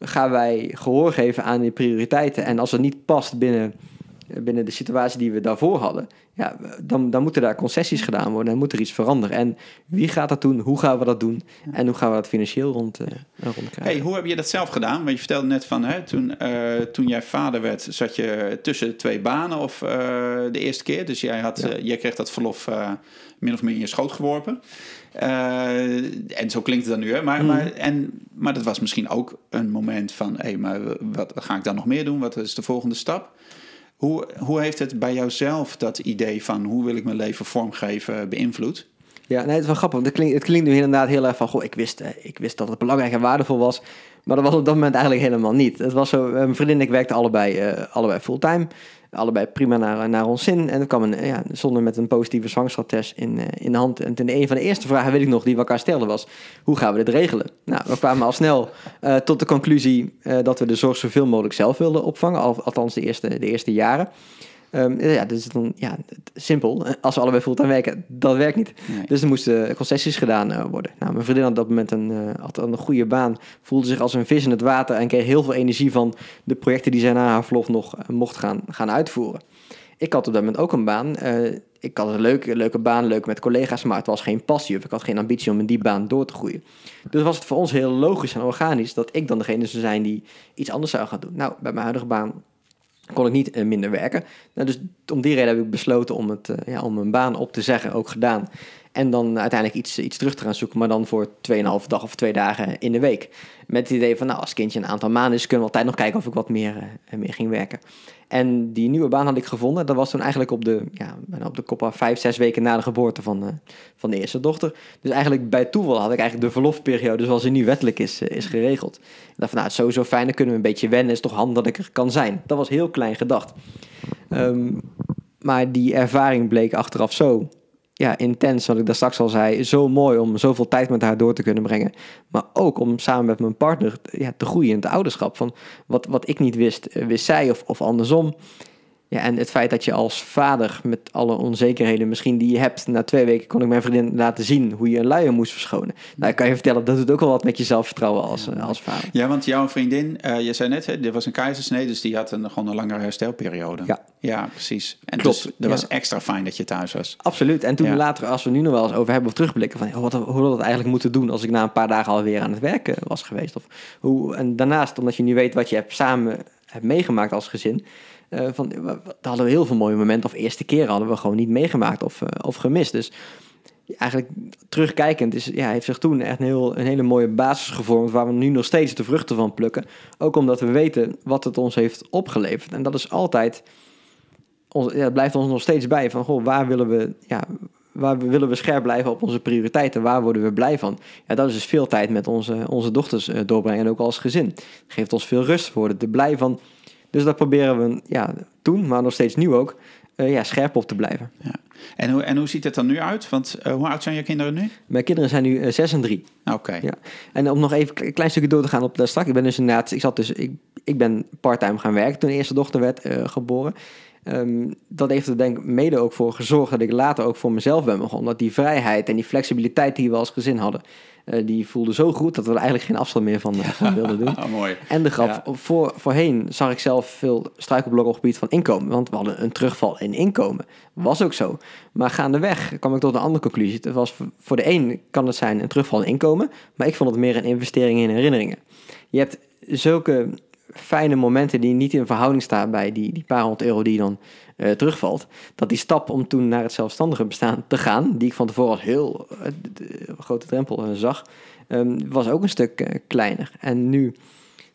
gaan wij gehoor geven aan die prioriteiten. En als het niet past binnen, binnen de situatie die we daarvoor hadden, ja, dan, dan moeten daar concessies gedaan worden. Dan moet er iets veranderen. En wie gaat dat doen? Hoe gaan we dat doen? En hoe gaan we dat financieel rond, uh, rondkrijgen? Hey, hoe heb je dat zelf gedaan? Want je vertelde net van, hè, toen, uh, toen jij vader werd, zat je tussen twee banen of uh, de eerste keer. Dus jij, had, ja. jij kreeg dat verlof min of meer in je schoot geworpen. Uh, en zo klinkt het dan nu, hè? Maar, mm. maar, en, maar dat was misschien ook een moment van: hé, hey, maar wat ga ik dan nog meer doen? Wat is de volgende stap? Hoe, hoe heeft het bij jouzelf dat idee van hoe wil ik mijn leven vormgeven beïnvloed? Ja, nee, het is wel grappig. Het klinkt, het klinkt nu inderdaad heel erg van: goh, ik wist, ik wist dat het belangrijk en waardevol was. Maar dat was op dat moment eigenlijk helemaal niet. Het was zo: mijn vriendin en ik werkten allebei, uh, allebei fulltime allebei prima naar, naar ons zin. En er kwam een, ja, zonder met een positieve zwangerschapstest in, uh, in de hand. En ten een van de eerste vragen, weet ik nog, die we elkaar stelden was... hoe gaan we dit regelen? Nou, we kwamen al snel uh, tot de conclusie uh, dat we de zorg zoveel mogelijk zelf wilden opvangen. Al, althans de eerste, de eerste jaren. Um, ja, dus dan, ja, simpel. Als we allebei fulltime werken, dat werkt niet. Nee. Dus er moesten concessies gedaan uh, worden. Nou, mijn vriendin had op dat moment een, uh, had een goede baan, voelde zich als een vis in het water en kreeg heel veel energie van de projecten die zij na haar verlof nog uh, mocht gaan, gaan uitvoeren. Ik had op dat moment ook een baan. ik had een leuke, leuke baan, leuk met collega's, maar het was geen passie of ik had geen ambitie om in die baan door te groeien. Dus was het voor ons heel logisch en organisch dat ik dan degene zou zijn die iets anders zou gaan doen. Nou, bij mijn huidige baan kon ik niet uh, minder werken. Nou, dus om die reden heb ik besloten om, het, uh, ja, om mijn baan op te zeggen, ook gedaan. En dan uiteindelijk iets, iets terug te gaan zoeken, maar dan voor 2,5 dag of twee dagen in de week. Met het idee van, nou, als kindje een aantal maanden is, kunnen we altijd nog kijken of ik wat meer, uh, meer ging werken. En die nieuwe baan had ik gevonden. Dat was toen eigenlijk op de, ja, op de kop af vijf, zes weken na de geboorte van, uh, van de eerste dochter. Dus eigenlijk bij toeval had ik eigenlijk de verlofperiode zoals die nu wettelijk is, uh, is geregeld. Ik dacht van, nou, sowieso fijn, dan kunnen we een beetje wennen. Is toch handig dat ik er kan zijn. Dat was heel klein gedacht. Um, maar die ervaring bleek achteraf zo ja, intens, wat ik daar straks al zei, zo mooi om zoveel tijd met haar door te kunnen brengen. Maar ook om samen met mijn partner ja, te groeien in het ouderschap. Van wat, wat ik niet wist, eh, wist zij of, of andersom. Ja, en het feit dat je als vader met alle onzekerheden misschien die je hebt, na twee weken kon ik mijn vriendin laten zien hoe je een luier moest verschonen. Nou, ik kan je vertellen, dat doet ook wel wat met je zelfvertrouwen als, ja. als vader. Ja, want jouw vriendin, uh, je zei net, hè, dit was een keizersnee, dus die had een, gewoon een langere herstelperiode. Ja. Ja, precies. En Klopt, dus dat ja. was extra fijn dat je thuis was. Absoluut. En toen ja. later, als we nu nog wel eens over hebben of terugblikken, van oh, wat, hoe we dat eigenlijk moeten doen als ik na een paar dagen alweer aan het werken was geweest. Of hoe, en daarnaast, omdat je nu weet wat je hebt samen hebt meegemaakt als gezin, uh, van, daar hadden we heel veel mooie momenten. Of eerste keer hadden we gewoon niet meegemaakt of, uh, of gemist. Dus eigenlijk terugkijkend is, ja, heeft zich toen echt een, heel, een hele mooie basis gevormd... waar we nu nog steeds de vruchten van plukken. Ook omdat we weten wat het ons heeft opgeleverd. En dat is altijd... Ons, ja, blijft ons nog steeds bij van... Goh, waar willen we... Ja, waar willen we scherp blijven op onze prioriteiten? Waar worden we blij van? Ja, dat is dus veel tijd met onze, onze dochters doorbrengen en ook als gezin. Geeft ons veel rust. We worden er blij van. Dus dat proberen we ja, toen, maar nog steeds nu ook, uh, ja, scherp op te blijven. Ja. En, hoe, en hoe ziet het er nu uit? Want uh, hoe oud zijn je kinderen nu? Mijn kinderen zijn nu uh, 6 en 3. Oké. Okay. Ja. En om nog even een klein stukje door te gaan op de strak. Ik ben dus inderdaad, ik zat dus, ik, ik ben parttime gaan werken toen de eerste dochter werd geboren. Um, dat heeft er denk ik mede ook voor gezorgd dat ik later ook voor mezelf ben begonnen. Dat die vrijheid en die flexibiliteit die we als gezin hadden, Uh, die voelde zo goed dat we er eigenlijk geen afstand meer van, van wilden doen. Oh, mooi. En de grap, voor, voorheen zag ik zelf veel struikelblokken op het gebied van inkomen. Want we hadden een terugval in inkomen. Was ook zo. Maar gaandeweg kwam ik tot een andere conclusie. Het was voor de een kan het zijn een terugval in inkomen. Maar ik vond het meer een investering in herinneringen. Je hebt zulke fijne momenten die niet in verhouding staan bij die, die paar honderd euro die dan uh, terugvalt. Dat die stap om toen naar het zelfstandige bestaan te gaan, die ik van tevoren als heel uh, grote drempel uh, zag, um, was ook een stuk kleiner. En nu,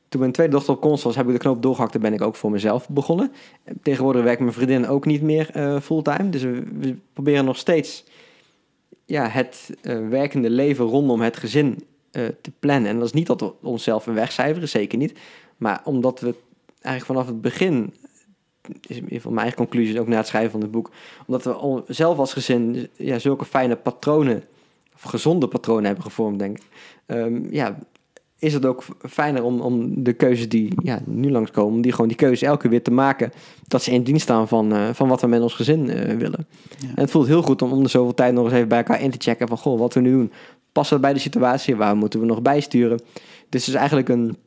toen mijn tweede dochter op komst was, heb ik de knoop doorgehakt en ben ik ook voor mezelf begonnen. Tegenwoordig werkt mijn vriendin ook niet meer fulltime, dus we, we, proberen nog steeds ja, het werkende leven rondom het gezin te plannen. En dat is niet dat we onszelf een wegcijferen, zeker niet. Maar omdat we eigenlijk vanaf het begin, is van mijn eigen conclusie ook na het schrijven van het boek, omdat we zelf als gezin ja, zulke fijne patronen, of gezonde patronen hebben gevormd, denk ik. Um, ja, is het ook fijner om, om de keuzes die ja, nu langskomen, om die gewoon die keuze elke keer weer te maken, dat ze in dienst staan van, uh, van wat we met ons gezin uh, willen. Ja. En het voelt heel goed om om de zoveel tijd nog eens even bij elkaar in te checken van, goh, wat we nu doen, passen we bij de situatie, waar moeten we nog bijsturen? Dus het is eigenlijk een,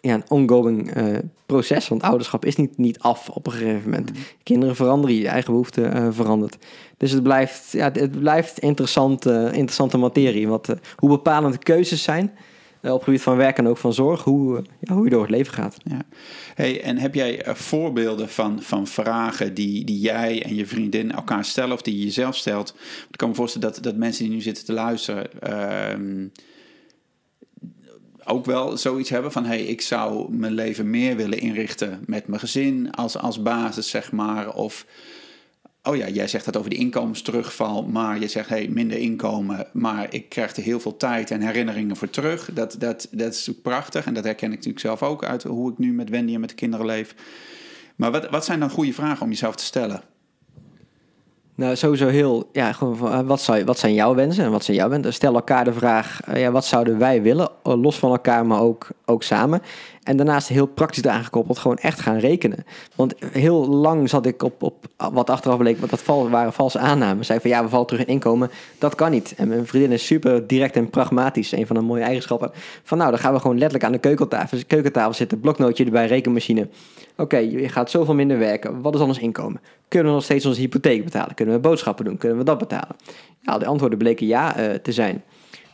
ja, een ongoing uh, proces. Want ouderschap is niet, niet af op een gegeven moment. Mm. Kinderen veranderen, je eigen behoefte uh, verandert. Dus het blijft, ja, het blijft interessant, uh, interessante materie. Wat, hoe bepalend de keuzes zijn op het gebied van werk en ook van zorg. Hoe, ja, hoe je door het leven gaat. Ja. Hey, en heb jij voorbeelden van, van vragen die, die jij en je vriendin elkaar stellen... of die je jezelf stelt? Ik kan me voorstellen dat, dat mensen die nu zitten te luisteren... Ook wel zoiets hebben van: hey, ik zou mijn leven meer willen inrichten met mijn gezin als, als basis, zeg maar. Of, oh ja, jij zegt het over die inkomensterugval, maar je zegt: hey, minder inkomen, maar ik krijg er heel veel tijd en herinneringen voor terug. Dat, dat, dat is prachtig en dat herken ik natuurlijk zelf ook uit hoe ik nu met Wendy en met de kinderen leef. Maar wat, wat zijn dan goede vragen om jezelf te stellen? Nou, sowieso heel, ja, gewoon van, eh, wat, zou, wat zijn jouw wensen en wat zijn jouw wensen? Stel elkaar de vraag, uh, ja, wat zouden wij willen, eh, los van elkaar, maar ook, ook samen. En daarnaast heel praktisch eraan gekoppeld, gewoon echt gaan rekenen. Want heel lang zat ik op, op wat achteraf bleek, wat dat val, waren valse aannames. Zei van ja, we vallen terug in inkomen. Dat kan niet. En mijn vriendin is super direct en pragmatisch. Een van de mooie eigenschappen. Van nou, dan gaan we gewoon letterlijk aan de keukentafel, keukentafel zitten. Bloknootje erbij, rekenmachine. Oké, je gaat zoveel minder werken. Wat is anders inkomen? Kunnen we nog steeds onze hypotheek betalen? Kunnen we boodschappen doen? Kunnen we dat betalen? Ja, de antwoorden bleken ja uh, te zijn.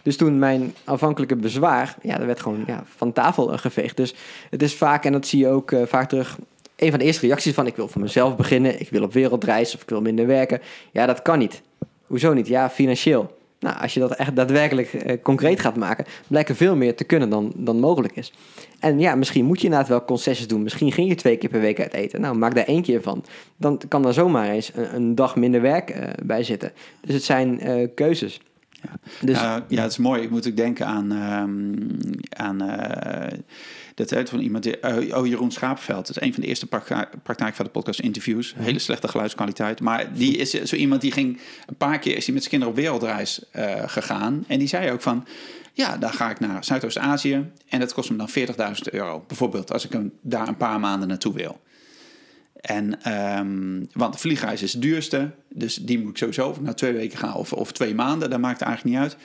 Dus toen mijn afhankelijke bezwaar, ja, dat werd gewoon ja, van tafel geveegd. Dus het is vaak, en dat zie je ook uh, vaak terug, een van de eerste reacties van ik wil voor mezelf beginnen, ik wil op wereldreis of ik wil minder werken. Ja, dat kan niet. Hoezo niet? Ja, financieel. Nou, als je dat echt daadwerkelijk uh, concreet gaat maken, blijkt er veel meer te kunnen dan, dan mogelijk is. En ja, misschien moet je inderdaad wel concessies doen. Misschien ging je twee keer per week uit eten. Nou, maak daar één keer van. Dan kan er zomaar eens een, dag minder werk bij zitten. Dus het zijn keuzes. Ja. Dus, uh, ja, het is mooi. Ik moet ook denken aan, um, aan uh, dat uit van iemand, die, uh, oh Jeroen Schaapveld. Dat is een van de eerste praktijk van de podcast interviews. Hele slechte geluidskwaliteit. Maar die is zo iemand die ging een paar keer is hij met zijn kinderen op wereldreis gegaan. En die zei ook van, ja, dan ga ik naar Zuidoost-Azië en dat kost me dan 40.000 euro. Bijvoorbeeld als ik hem daar een paar maanden naartoe wil. En, um, want vliegreis is het duurste, dus die moet ik sowieso ik na twee weken ga of, of twee maanden, dat maakt eigenlijk niet uit.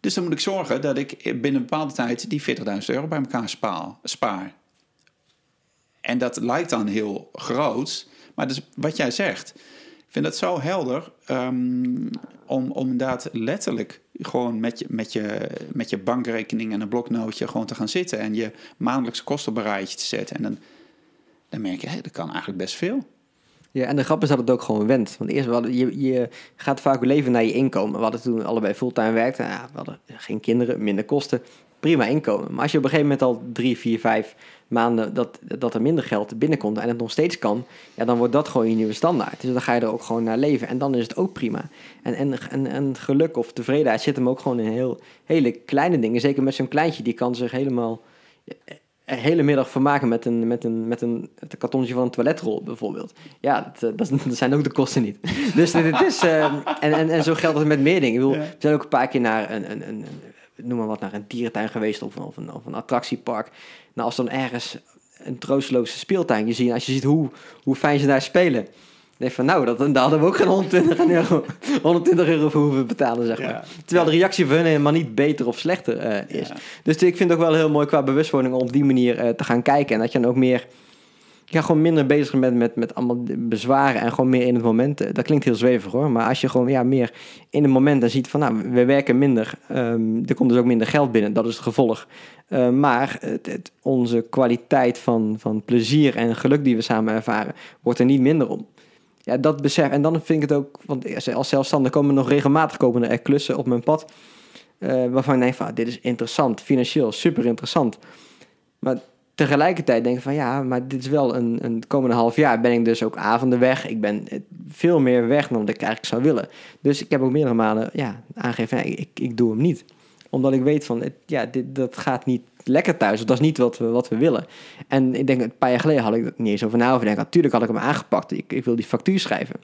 Dus dan moet ik zorgen dat ik binnen een bepaalde tijd die 40.000 euro bij elkaar spaar. En dat lijkt dan heel groot, maar wat jij zegt, ik vind dat zo helder um, om, om inderdaad letterlijk gewoon met je, met, je, met je bankrekening en een bloknootje gewoon te gaan zitten en je maandelijkse kosten op een rijtje te zetten. En dan dan merk je, hé, dat kan eigenlijk best veel. Ja, en de grap is dat het ook gewoon went. Want eerst, we hadden, je, je gaat vaak leven naar je inkomen. We hadden toen allebei fulltime werkten. Ja, we hadden geen kinderen, minder kosten. Prima inkomen. Maar als je op een gegeven moment al drie, vier, vijf maanden dat, dat er minder geld binnenkomt en het nog steeds kan, ja, dan wordt dat gewoon je nieuwe standaard. Dus dan ga je er ook gewoon naar leven. En dan is het ook prima. En, en, en, en geluk of tevredenheid zit hem ook gewoon in heel, hele kleine dingen. Zeker met zo'n kleintje, die kan zich helemaal hele middag vermaken met een, met een, met een, het kartonnetje van een toiletrol bijvoorbeeld. Ja, dat, eh, dat, zijn ook de kosten niet. Dus het is, uh, en, en, en zo geldt het met meer dingen. Ik bedoel, we zijn ook een paar keer naar een, een, een, noem maar wat, naar een dierentuin geweest of, of, een, of een attractiepark. Nou, als dan ergens een troosteloze speeltuin je ziet, als je ziet hoe, hoe fijn ze daar spelen Van nou, dat, daar hadden we ook geen 120 euro, 120 euro voor hoeven betalen, zeg maar. Terwijl de reactie van hun helemaal niet beter of slechter uh, is. Dus ik vind het ook wel heel mooi qua bewustwording om op die manier uh, te gaan kijken. En dat je dan ook meer ja, gewoon minder bezig bent met, met allemaal bezwaren en gewoon meer in het moment. Eh, dat klinkt heel zweverig hoor, maar als je gewoon ja, meer in het moment dan ziet van nou, we werken minder, um, er komt dus ook minder geld binnen, dat is het gevolg. Uh, maar het, het, onze kwaliteit van, van plezier en geluk die we samen ervaren, wordt er niet minder om. Ja, dat besef. En dan vind ik het ook, want als zelfstandig komen nog regelmatig komen er klussen op mijn pad. Uh, waarvan ik denk van, ah, dit is interessant, financieel super interessant. Maar tegelijkertijd denk ik van ja, maar dit is wel een, een komende half jaar ben ik dus ook avonden weg. Ik ben veel meer weg dan ik eigenlijk zou willen. Dus ik heb ook meerdere malen ja, aangegeven, ja, ik, ik doe hem niet. Omdat ik weet van, het, ja, dit, dat gaat niet lekker thuis. Dat is niet wat we, wat we willen. En ik denk, een paar jaar geleden had ik er niet eens over na over Natuurlijk had ik hem aangepakt. Ik, ik wil die factuur schrijven.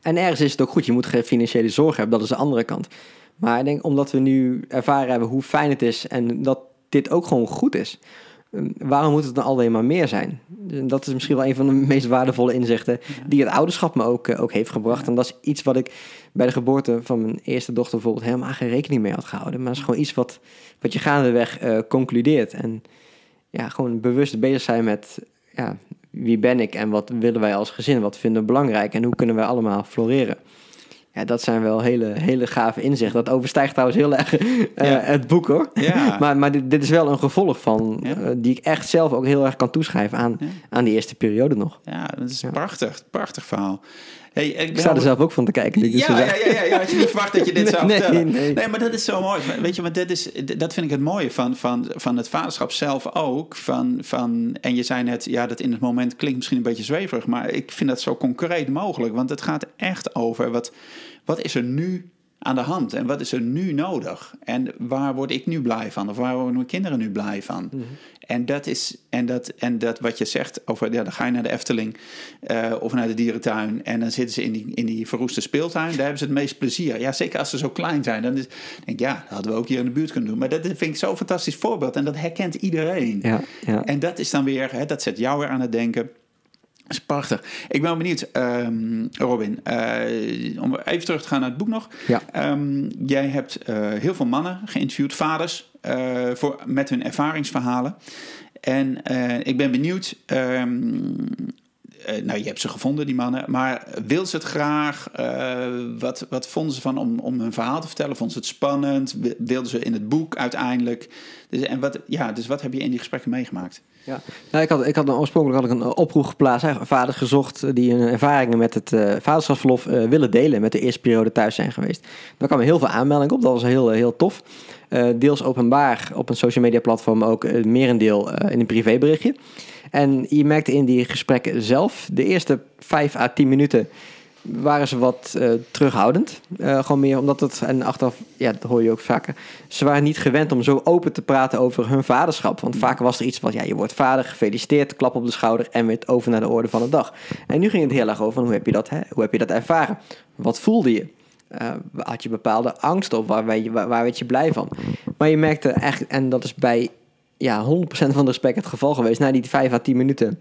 En ergens is het ook goed. Je moet geen financiële zorg hebben. Dat is de andere kant. Maar ik denk, omdat we nu ervaren hebben hoe fijn het is... en dat dit ook gewoon goed is Ehm, waarom moet het dan alleen maar meer zijn? En dat is misschien wel een van de meest waardevolle inzichten die het ouderschap me ook, eh, ook heeft gebracht. En dat is iets wat ik bij de geboorte van mijn eerste dochter bijvoorbeeld helemaal geen rekening mee had gehouden. Maar het is gewoon iets wat, wat je gaandeweg uh, concludeert. En ja, gewoon bewust bezig zijn met ja, wie ben ik en wat willen wij als gezin? Wat vinden we belangrijk en hoe kunnen wij allemaal floreren? Ja, dat zijn wel hele, hele gave inzichten. Dat overstijgt trouwens heel erg uh, het boek hoor. Ja. maar maar dit, dit, is wel een gevolg van, ja. uh, die ik echt zelf ook heel erg kan toeschrijven aan, aan die eerste periode nog. Ja, dat is prachtig. Prachtig verhaal. Hey, ik, ik sta er zelf ook van te kijken. Ja, ja, ja, ja, ja, had je niet verwacht dat je dit zou nee, vertellen. Nee, nee. maar dat is zo mooi. Weet je, maar dat, is, dat vind ik het mooie van, van, van het vaderschap zelf ook. Van, van, en je zei net, ja, dat in het moment klinkt misschien een beetje zweverig, maar ik vind dat zo concreet mogelijk. Want het gaat echt over wat, wat is er nu aan de hand en wat is er nu nodig? En waar word ik nu blij van? Of waar worden mijn kinderen nu blij van? Mm -hmm. En dat is, en dat, en dat wat je zegt over, ja, dan ga je naar de Efteling uh, of naar de dierentuin en dan zitten ze in die, in die verroeste speeltuin. Daar hebben ze het meest plezier. Ja, zeker als ze zo klein zijn. Dan is, denk ik, ja, dat hadden we ook hier in de buurt kunnen doen. Maar dat vind ik zo'n fantastisch voorbeeld en dat herkent iedereen. Ja, ja. En dat is dan weer, hè, dat zet jou weer aan het denken is prachtig. Ik ben benieuwd, um, Robin, uh, om even terug te gaan naar het boek nog. Ja. Um, jij hebt uh, heel veel mannen geïnterviewd, vaders, uh, voor, met hun ervaringsverhalen. En ik ben benieuwd, um, nou je hebt ze gevonden, die mannen, maar wil ze het graag? wat, wat vonden ze van om, om hun verhaal te vertellen? Vonden ze het spannend? Wilden ze in het boek uiteindelijk? Dus, en wat, ja, dus wat heb je in die gesprekken meegemaakt? Ja, nou, ik had, ik had oorspronkelijk had ik een oproep geplaatst. Vaders gezocht die hun ervaringen met het uh, vaderschapsverlof willen delen. Met de eerste periode thuis zijn geweest. Daar kwamen heel veel aanmeldingen op. Dat was heel, heel tof. Deels openbaar op een social media platform. ook merendeel in een privéberichtje. En je merkte in die gesprekken zelf, de eerste vijf à tien minuten waren ze wat uh, terughoudend. Uh, gewoon meer omdat het, en achteraf, ja, dat hoor je ook vaker. Ze waren niet gewend om zo open te praten over hun vaderschap. Want vaak was er iets van, ja, je wordt vader, gefeliciteerd, klap op de schouder en weer over naar de orde van de dag. En nu ging het heel erg over van, hoe heb je dat, hè? Hoe heb je dat ervaren? Wat voelde je? Uh, had je bepaalde angst of waar, waar, waar werd je blij van? Maar je merkte echt, en dat is bij ja, 100% van de gesprek het geval geweest, na die 5 à 10 minuten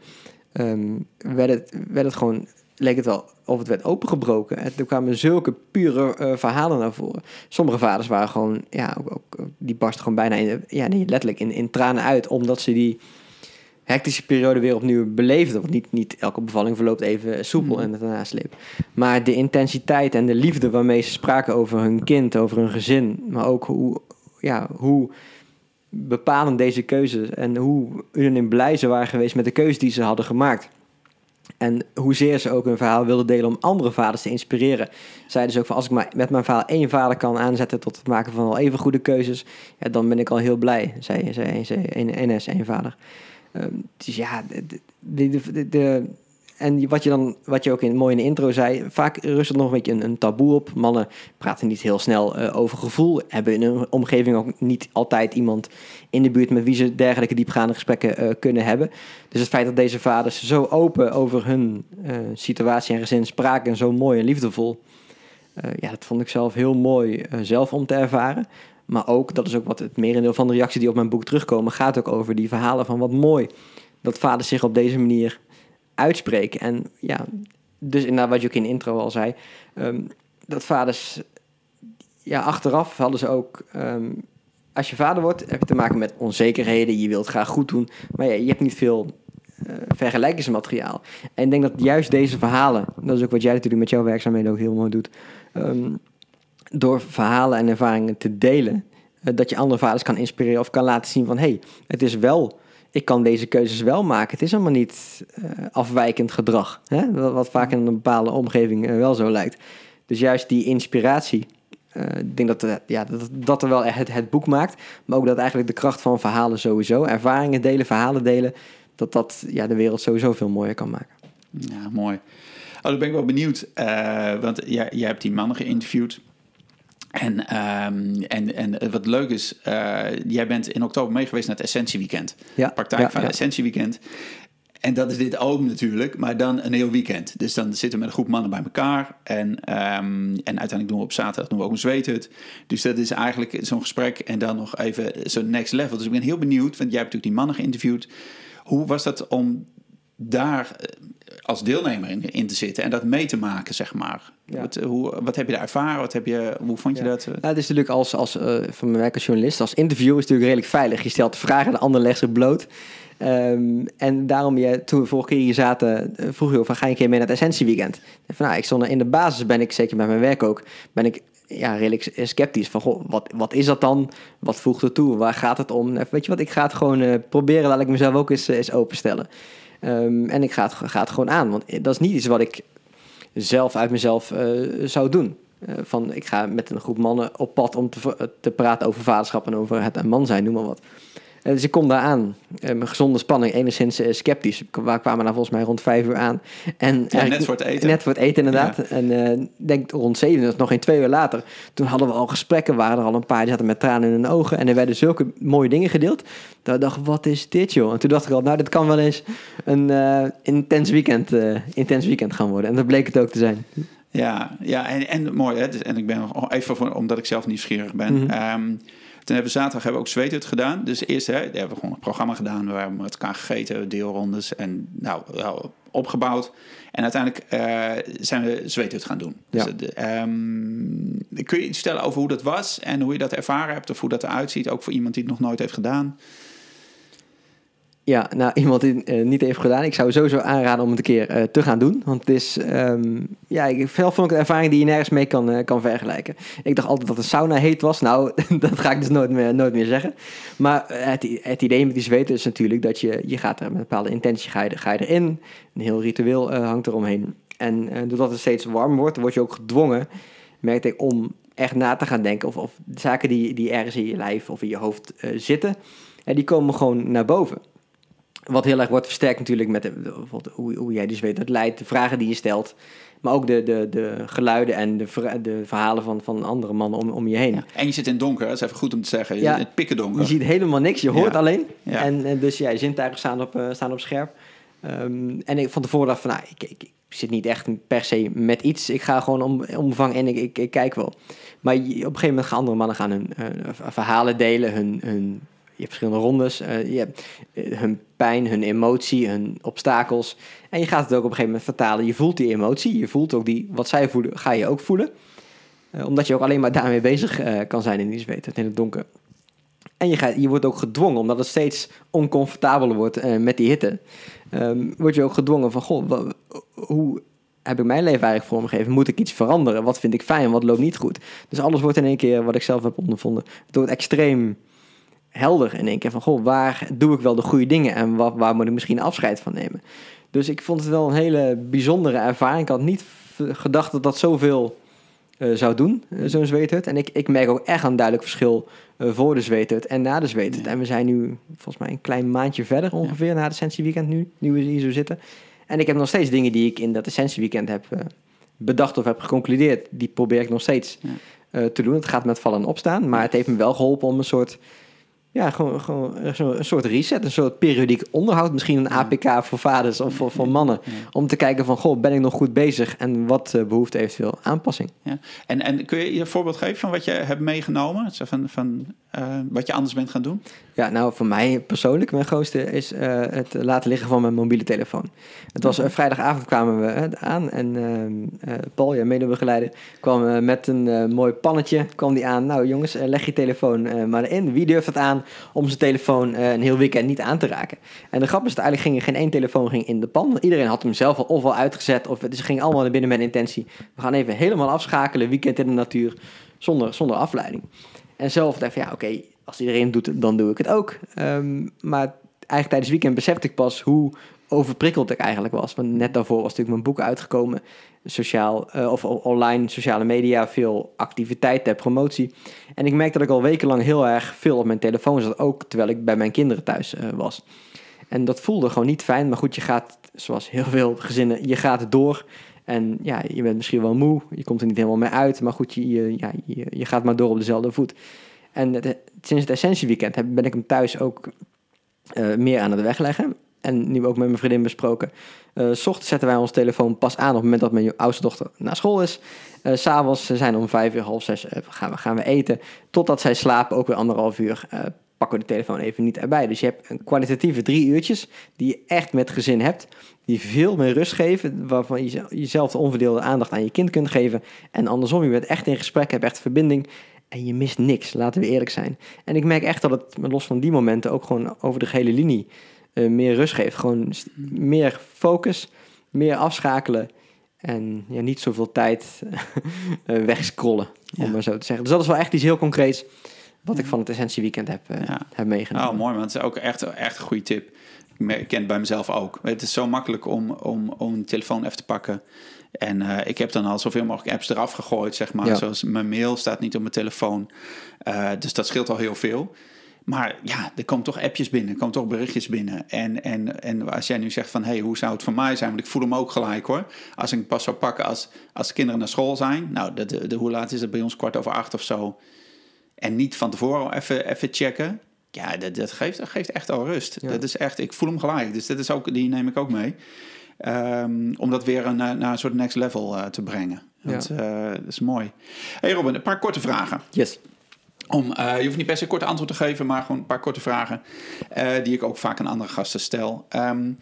um, werd, het, werd het gewoon leek het wel of het werd opengebroken. En er kwamen zulke pure uh, verhalen naar voren. Sommige vaders waren gewoon, ja, ook, ook, die barsten gewoon bijna in, ja, letterlijk in, in tranen uit, omdat ze die hectische periode weer opnieuw beleefden. Want niet, niet elke bevalling verloopt even soepel mm. en het daarna sleep. Maar de intensiteit en de liefde waarmee ze spraken over hun kind, over hun gezin, maar ook hoe, ja, hoe bepalend deze keuzes en hoe hun blij ze waren geweest met de keuze die ze hadden gemaakt. En hoezeer ze ook hun verhaal wilden delen om andere vaders te inspireren. Zeiden ze ook van als ik met mijn verhaal één vader kan aanzetten tot het maken van al even goede keuzes, ja, dan ben ik al heel blij, zei, zei, zei NS, één vader. Um, dus ja, de, de, de en wat je dan, wat je ook in, mooi in de intro zei, vaak rust er nog een beetje een, taboe op. Mannen praten niet heel snel uh, over gevoel, hebben in hun omgeving ook niet altijd iemand in de buurt met wie ze dergelijke diepgaande gesprekken uh, kunnen hebben. Dus het feit dat deze vaders zo open over hun uh, situatie en gezin spraken en zo mooi en liefdevol, ja, dat vond ik zelf heel mooi zelf om te ervaren. Maar ook, dat is ook wat het merendeel van de reacties die op mijn boek terugkomen, gaat ook over die verhalen van wat mooi dat vaders zich op deze manier uitspreken. En ja, dus inderdaad, wat je ook in de intro al zei, ehm, dat vaders, ja, achteraf hadden ze ook, ehm, als je vader wordt, heb je te maken met onzekerheden, je wilt graag goed doen, maar je hebt niet veel uh, vergelijkingsmateriaal. En ik denk dat juist deze verhalen, dat is ook wat jij natuurlijk met jouw werkzaamheden ook heel mooi doet, um, door verhalen en ervaringen te delen, uh, dat je andere vaders kan inspireren of kan laten zien van, hé, hey, het is wel ik kan deze keuzes wel maken. Het is allemaal niet uh, afwijkend gedrag. Hè? Wat vaak in een bepaalde omgeving uh, wel zo lijkt. Dus juist die inspiratie. Uh, ik denk dat, ja, dat, dat er wel het, het, boek maakt. Maar ook dat eigenlijk de kracht van verhalen sowieso. Ervaringen delen, verhalen delen. Dat dat ja, de wereld sowieso veel mooier kan maken. Ja, mooi. Oh, dan ben ik wel benieuwd. want jij, jij hebt die mannen geïnterviewd. En, um, en, en wat leuk is, uh, jij bent in oktober meegeweest naar het Essentieweekend. Ja, praktijk ja, van ja. het Essentieweekend. En dat is dit ook natuurlijk, maar dan een heel weekend. Dus dan zitten we met een groep mannen bij elkaar. En, um, en uiteindelijk doen we op zaterdag doen we ook een zweethut. Dus dat is eigenlijk zo'n gesprek en dan nog even zo'n next level. Dus ik ben heel benieuwd, want jij hebt natuurlijk die mannen geïnterviewd. Hoe was dat om daar als deelnemer in, in, te zitten en dat mee te maken, zeg maar. Ja. Wat, hoe, wat heb je daar ervaren? Wat heb je, hoe vond je Ja. dat? Nou, het is natuurlijk als, als uh, van mijn werk als journalist, als interview is natuurlijk redelijk veilig. Je stelt vragen, de ander legt ze bloot. Um, en daarom, je, toen we vorige keer hier zaten, vroeg je of ga je een keer mee naar het Essentieweekend? Van, nou, ik stond er in de basis, ben ik zeker met mijn werk ook, ben ik ja, redelijk sceptisch. Van, goh, wat, wat is dat dan? Wat voegt er toe? Waar gaat het om? Weet je wat, ik ga het gewoon uh, proberen, laat ik mezelf ook eens, eens openstellen. Um, en ik ga het, gewoon aan, want dat is niet iets wat ik zelf uit mezelf uh, zou doen. Uh, van ik ga met een groep mannen op pad om te, te praten over vaderschap en over het man zijn, noem maar wat. Dus ik kom daar aan, met gezonde spanning, enigszins uh, sceptisch. We kwamen daar volgens mij rond vijf uur aan. En ja, net voor het eten. Net voor het eten, inderdaad. Ja. En uh, denk rond zeven, dat is nog geen twee uur later. Toen hadden we al gesprekken, waren er al een paar die zaten met tranen in hun ogen. En er werden zulke mooie dingen gedeeld. Dat ik dacht, wat is dit joh? En toen dacht ik al, nou dit kan wel eens een uh, intens, weekend, uh, intens weekend gaan worden. En dat bleek het ook te zijn. Ja, ja en, en mooi hè. En ik ben nog even, voor, omdat ik zelf nieuwsgierig ben. Mm -hmm. um, toen hebben we zaterdag hebben we ook zweethut gedaan. Dus eerst hè, hebben we gewoon een programma gedaan. We hebben met elkaar gegeten, deelrondes en nou, opgebouwd. En uiteindelijk uh, zijn we zweethut gaan doen. Ja. Dus, um, kun je iets vertellen over hoe dat was en hoe je dat ervaren hebt of hoe dat eruit ziet, ook voor iemand die het nog nooit heeft gedaan? Ja, nou, iemand die het uh, niet heeft gedaan. Ik zou sowieso aanraden om het een keer uh, te gaan doen. Want het is, um, ja, ik, vond ik een ervaring die je nergens mee kan, uh, kan vergelijken. Ik dacht altijd dat een sauna heet was. Nou, dat ga ik dus nooit meer, nooit meer zeggen. Maar het, het idee met die zweten is natuurlijk dat je, je gaat er met een bepaalde intentie, ga je, erin. Een heel ritueel hangt eromheen. En doordat het steeds warm wordt, word je ook gedwongen, merkte ik, om echt na te gaan denken. Of, of zaken die, die ergens in je lijf of in je hoofd zitten, en die komen gewoon naar boven. Wat heel erg wordt versterkt natuurlijk met de, hoe, hoe jij dus weet dat leidt, de vragen die je stelt. Maar ook de, de, de geluiden en de, de verhalen van, van andere mannen om, om je heen. Ja. En je zit in het donker, dat is even goed om te zeggen. Je ja. zit in het pikken donker. Je ziet helemaal niks, je hoort ja. alleen. En, en, dus ja, je zintuigen staan op, uh, staan op scherp. Um, en ik van tevoren dacht van, nou, ik, ik, ik, zit niet echt per se met iets. Ik ga gewoon om, omvang en ik, ik, ik kijk wel. Maar je, op een gegeven moment gaan andere mannen gaan hun uh, verhalen delen, hun... hun hebt verschillende rondes. Uh, je hebt uh, hun pijn, hun emotie, hun obstakels. En je gaat het ook op een gegeven moment vertalen. Je voelt die emotie, je voelt ook die, wat zij voelen, ga je ook voelen. Uh, omdat je ook alleen maar daarmee bezig kan zijn in die zweet, in het donker. En je, gaat, je wordt ook gedwongen, omdat het steeds oncomfortabeler wordt met die hitte. Um, word je ook gedwongen van, goh, hoe heb ik mijn leven eigenlijk vormgegeven? Moet ik iets veranderen? Wat vind ik fijn, wat loopt niet goed? Dus alles wordt in één keer, wat ik zelf heb ondervonden, het wordt extreem helder in één keer van, goh, waar doe ik wel de goede dingen en waar, waar moet ik misschien afscheid van nemen? Dus ik vond het wel een hele bijzondere ervaring. Ik had niet gedacht dat dat zoveel uh, zou doen, uh, zo'n zweethut. En ik, ik merk ook echt een duidelijk verschil uh, voor de zweethut en na de zweethut. Ja. En we zijn nu volgens mij een klein maandje verder ongeveer ja. na het Essentieweekend nu, nu we hier zo zitten. En ik heb nog steeds dingen die ik in dat Essentieweekend heb bedacht of heb geconcludeerd. Die probeer ik nog steeds ja. te doen. Het gaat met vallen en opstaan, maar het heeft me wel geholpen om een soort ja, gewoon, gewoon zo, een soort reset, een soort periodiek onderhoud. Misschien een APK voor vaders of voor, voor mannen. Om te kijken van, goh, ben ik nog goed bezig? En wat uh, behoeft eventueel aanpassing? Ja. En, en kun je je een voorbeeld geven van wat je hebt meegenomen? Van, van uh, wat je anders bent gaan doen? Ja, nou voor mij persoonlijk, mijn grootste is uh, het laten liggen van mijn mobiele telefoon. Het was uh, vrijdagavond kwamen we aan en ehm, Paul, ja, medebegeleider, kwam met een mooi pannetje. Kwam die aan, nou jongens, leg je telefoon maar in. Wie durft het aan om zijn telefoon een heel weekend niet aan te raken? En de grap is dat eigenlijk ging geen één telefoon ging in de pan. Iedereen had hem zelf al of al uitgezet of het ging allemaal naar binnen met intentie. We gaan even helemaal afschakelen, weekend in de natuur, zonder, zonder afleiding. En zelf dacht ik ja, oké, als iedereen doet het, dan doe ik het ook. Um, maar eigenlijk tijdens het weekend besefte ik pas hoe overprikkeld ik eigenlijk was. Want net daarvoor was natuurlijk mijn boek uitgekomen. Sociaal, uh, of online, sociale media, veel activiteiten, promotie. En ik merkte dat ik al wekenlang heel erg veel op mijn telefoon zat. Ook terwijl ik bij mijn kinderen thuis uh, was. En dat voelde gewoon niet fijn. Maar goed, je gaat, zoals heel veel gezinnen, je gaat door. En ja, je bent misschien wel moe, je komt er niet helemaal mee uit, maar goed, je, je, ja, je, je gaat maar door op dezelfde voet. En het, sinds het Essentieweekend ben ik hem thuis ook uh, meer aan het wegleggen. En nu ook met mijn vriendin besproken. Uh, s ochtends zetten wij ons telefoon pas aan op het moment dat mijn oudste dochter naar school is. Uh, S'avonds zijn om vijf uur, half zes gaan, we, gaan we eten. Totdat zij slapen, ook weer anderhalf uur pakken we de telefoon even niet erbij. Dus je hebt een kwalitatieve drie uurtjes die je echt met gezin hebt. Die veel meer rust geven, waarvan je jezelf de onverdeelde aandacht aan je kind kunt geven. En andersom, je bent echt in gesprek, hebt echt verbinding. En je mist niks, laten we eerlijk zijn. En ik merk echt dat het, los van die momenten, ook gewoon over de gehele linie uh, meer rust geeft. Gewoon meer focus, meer afschakelen. En ja, niet zoveel tijd uh, wegscrollen, om ja. maar zo te zeggen. Dus dat is wel echt iets heel concreets wat ik van het Essentie Weekend heb, uh, ja. heb meegenomen. Oh, mooi, want het is ook echt, echt een goede tip. Ik ken het bij mezelf ook. Het is zo makkelijk om, om, om een telefoon even te pakken. En uh, ik heb dan al zoveel mogelijk apps eraf gegooid, zeg maar. Ja. Zoals mijn mail staat niet op mijn telefoon. Uh, dus dat scheelt al heel veel. Maar ja, er komen toch appjes binnen, er komen toch berichtjes binnen. En, en, en als jij nu zegt van, hé, hey, hoe zou het voor mij zijn? Want ik voel hem ook gelijk hoor. Als ik pas zou pakken als, als de kinderen naar school zijn. Nou, de, de, de, hoe laat is het bij ons? Kwart over acht of zo. En niet van tevoren even, even checken. Ja, dat, dat, geeft, dat geeft echt al rust. Ja. Dat is echt, ik voel hem gelijk. Dus dat is ook, die neem ik ook mee. Um, om dat weer naar, naar een soort next level uh, te brengen. Dat, ja. uh, dat is mooi. Hey Robin, een paar korte vragen. Yes. Om, uh, je hoeft niet per se kort antwoord te geven, maar gewoon een paar korte vragen. die ik ook vaak aan andere gasten stel. Um,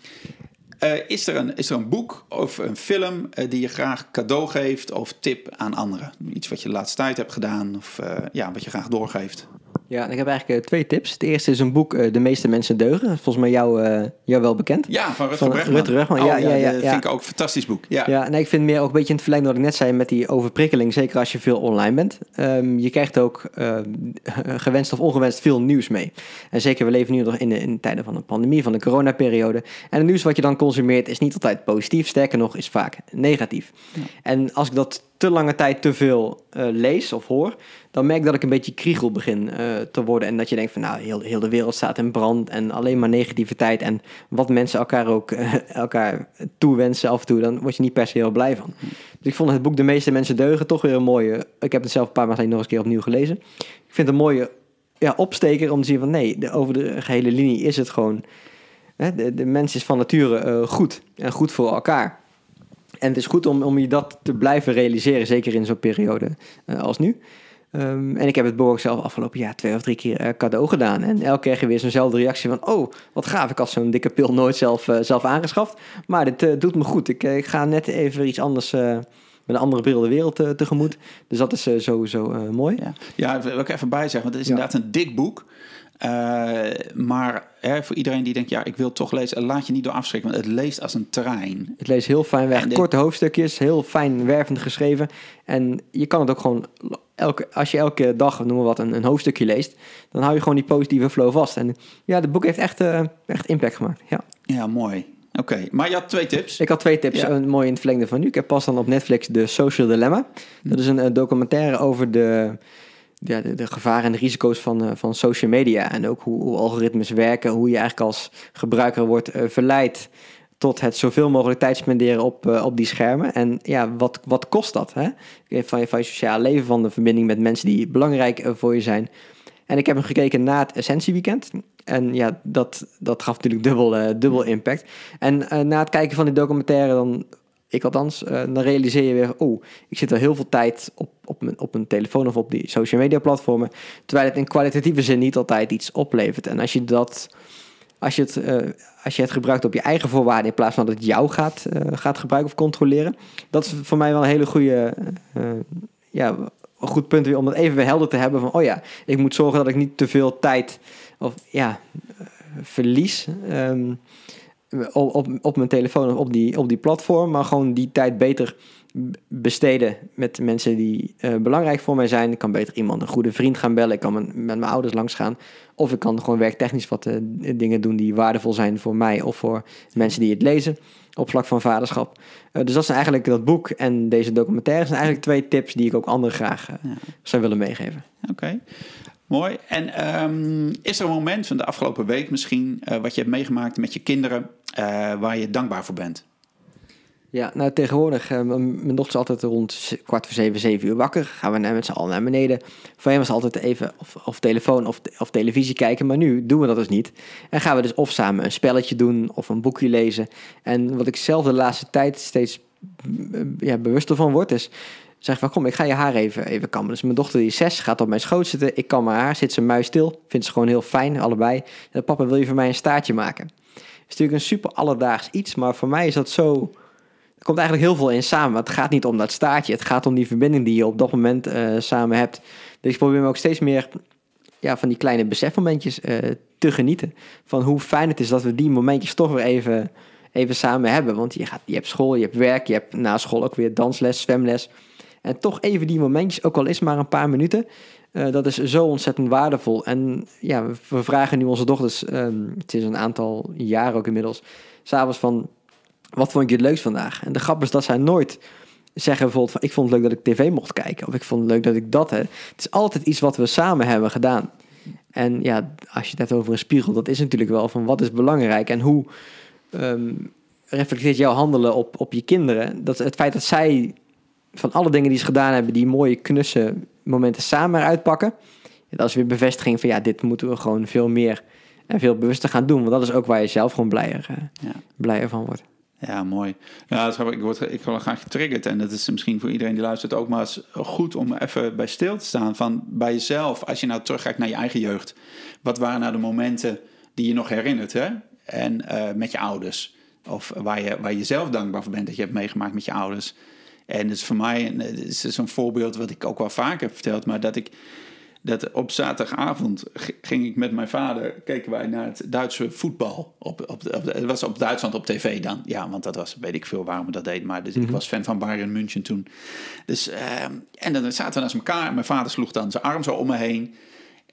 uh, is, er een, is er een boek of een film die je graag cadeau geeft of tip aan anderen? Iets wat je de laatste tijd hebt gedaan of ja, wat je graag doorgeeft? Ja, ik heb eigenlijk twee tips. Het eerste is een boek De meeste mensen deugen. Volgens mij jou, jou wel bekend. Ja, van Rutger Bregman. Rutger Bregman, oh, ja, ja, ja, vind ik ook een fantastisch boek. Ja, ja nee, ik vind meer ook een beetje in het verlengde wat ik net zei met die overprikkeling. Zeker als je veel online bent. Um, je krijgt ook um, gewenst of ongewenst veel nieuws mee. En zeker, we leven nu nog in, de, in tijden van de pandemie, van de coronaperiode. En het nieuws wat je dan consumeert is niet altijd positief. Sterker nog, is vaak negatief. Ja. En als ik dat te lange tijd te veel uh, lees of hoor, dan merk ik dat ik een beetje kriegel begin uh, te worden. En dat je denkt van nou, heel, heel de wereld staat in brand en alleen maar negativiteit. En wat mensen elkaar ook uh, elkaar toewensen af en toe, dan word je niet per se heel blij van. Dus ik vond het boek De meeste mensen deugen toch weer een mooie. Ik heb het zelf een paar maanden nog eens een keer opnieuw gelezen. Ik vind het een mooie ja, opsteker om te zien van nee, de, over de gehele linie is het gewoon. Hè, de, de mens is van nature goed en goed voor elkaar. En het is goed om, om je dat te blijven realiseren, zeker in zo'n periode uh, als nu. Um, en ik heb het boek zelf afgelopen jaar twee of drie keer uh, cadeau gedaan. En elke keer weer zo'nzelfde reactie van... oh, wat gaaf, ik had zo'n dikke pil nooit zelf, uh, zelf aangeschaft. Maar dit uh, doet me goed. Ik, ik, ga net even iets anders... met een andere bril de wereld tegemoet. Dus dat is sowieso mooi. Ja, ja wil ik even bij zeggen. Want het is ja. inderdaad een dik boek. Uh, maar hè, voor iedereen die denkt, ja, ik wil toch lezen, laat je niet door afschrikken, want het leest als een trein. Het leest heel fijn weg, korte hoofdstukjes, heel fijn wervend geschreven. En je kan het ook gewoon, elke, als je elke dag, noemen we wat, een, een hoofdstukje leest, dan hou je gewoon die positieve flow vast. En ja, het boek heeft echt, uh, echt impact gemaakt. Ja, ja mooi. Oké, okay. maar je had twee tips. Ik had twee tips, ja. een mooi in het verlengde van nu. Ik heb pas dan op Netflix The Social Dilemma. Dat is een, een documentaire over de ja, de, de, gevaren en de risico's van, uh, van social media. En ook hoe, hoe, algoritmes werken, hoe je eigenlijk als gebruiker wordt uh, verleid tot het zoveel mogelijk tijd spenderen op, uh, op die schermen. En ja, wat, wat kost dat? Hè? Van, je, van je sociale leven, van de verbinding met mensen die belangrijk voor je zijn. En ik heb hem gekeken na het Essentieweekend. En ja, dat, dat gaf natuurlijk dubbel, dubbel impact. En na het kijken van die documentaire, dan, ik althans, uh, dan realiseer je weer... oh, ik zit al heel veel tijd op, op, mijn, op een telefoon of op die social media platformen... terwijl het in kwalitatieve zin niet altijd iets oplevert. En als je dat... Als je, het, als je het gebruikt op je eigen voorwaarden in plaats van dat het jou gaat, gaat gebruiken of controleren. Dat is voor mij wel een hele goede ja, een goed punt weer om dat even weer helder te hebben van, oh ja, ik moet zorgen dat ik niet te veel tijd of ja, verlies um, op, op, op mijn telefoon of op die, op die platform, maar gewoon die tijd beter besteden met mensen die uh, belangrijk voor mij zijn. Ik kan beter iemand, een goede vriend gaan bellen. Ik kan met, met mijn ouders langs gaan. Of ik kan gewoon werktechnisch wat uh, dingen doen die waardevol zijn voor mij of voor mensen die het lezen op vlak van vaderschap. Uh, dus dat zijn eigenlijk dat boek en deze documentaire zijn eigenlijk twee tips die ik ook anderen graag ja. zou willen meegeven. Oké. Mooi. En um, is er een moment van de afgelopen week misschien wat je hebt meegemaakt met je kinderen waar je dankbaar voor bent? Ja, nou tegenwoordig, uh, mijn dochter is altijd rond kwart voor zeven, zeven uur wakker. Gaan we met z'n allen naar beneden. Voor hem was altijd even of, of telefoon of, of televisie kijken, maar nu doen we dat dus niet. En gaan we dus of samen een spelletje doen of een boekje lezen. En wat ik zelf de laatste tijd steeds ja, bewuster van word, is zeg van kom, ik ga je haar even, even kammen. Dus mijn dochter die zes, gaat op mijn schoot zitten. Ik kan mijn haar, zit ze muis stil. Vindt ze gewoon heel fijn, allebei. En papa, wil je voor mij een staartje maken? Het is natuurlijk een super alledaags iets, maar voor mij is dat zo er komt eigenlijk heel veel in samen. Het gaat niet om dat staartje. Het gaat om die verbinding die je op dat moment uh, samen hebt. Dus ik probeer me ook steeds meer ja, van die kleine besefmomentjes uh, te genieten. Van hoe fijn het is dat we die momentjes toch weer even, even samen hebben. Want je, gaat, je hebt school, je hebt werk, je hebt na school ook weer dansles, zwemles. En toch even die momentjes, ook al is maar een paar minuten. Uh, dat is zo ontzettend waardevol. En ja, we vragen nu onze dochters, um, het is een aantal jaren ook inmiddels, s'avonds van wat vond je het leukst vandaag? En de grap is dat zij nooit zeggen bijvoorbeeld van ik vond het leuk dat ik tv mocht kijken. Of ik vond het leuk dat ik dat heb. Het is altijd iets wat we samen hebben gedaan. En ja, als je het hebt over een spiegel, dat is natuurlijk wel van wat is belangrijk en hoe um, reflecteert jouw handelen op, op je kinderen. Dat het feit dat zij van alle dingen die ze gedaan hebben, die mooie knusse momenten samen eruit pakken. Dat is weer bevestiging van ja, dit moeten we gewoon veel meer en veel bewuster gaan doen. Want dat is ook waar je zelf gewoon blijer, uh, ja. blijer van wordt. Ja, mooi. Ja, ik, word, ik word graag getriggerd. En dat is misschien voor iedereen die luistert ook maar goed om even bij stil te staan. Van bij jezelf, als je nou terugkijkt naar je eigen jeugd. Wat waren nou de momenten die je nog herinnert, hè? En uh, met je ouders. Of waar je, waar je zelf dankbaar voor bent dat je hebt meegemaakt met je ouders. En het is voor mij het is een voorbeeld wat ik ook wel vaker heb verteld. Maar dat ik dat op zaterdagavond ging ik met mijn vader, keken wij naar het Duitse voetbal. Op, op, op, het was op Duitsland op tv dan. Ja, want dat was, weet ik veel waarom we dat deden. Maar dus ik mhm. was fan van Bayern München toen. Dus, uh, en dan zaten we naast elkaar. Mijn vader sloeg dan zijn arm zo om me heen.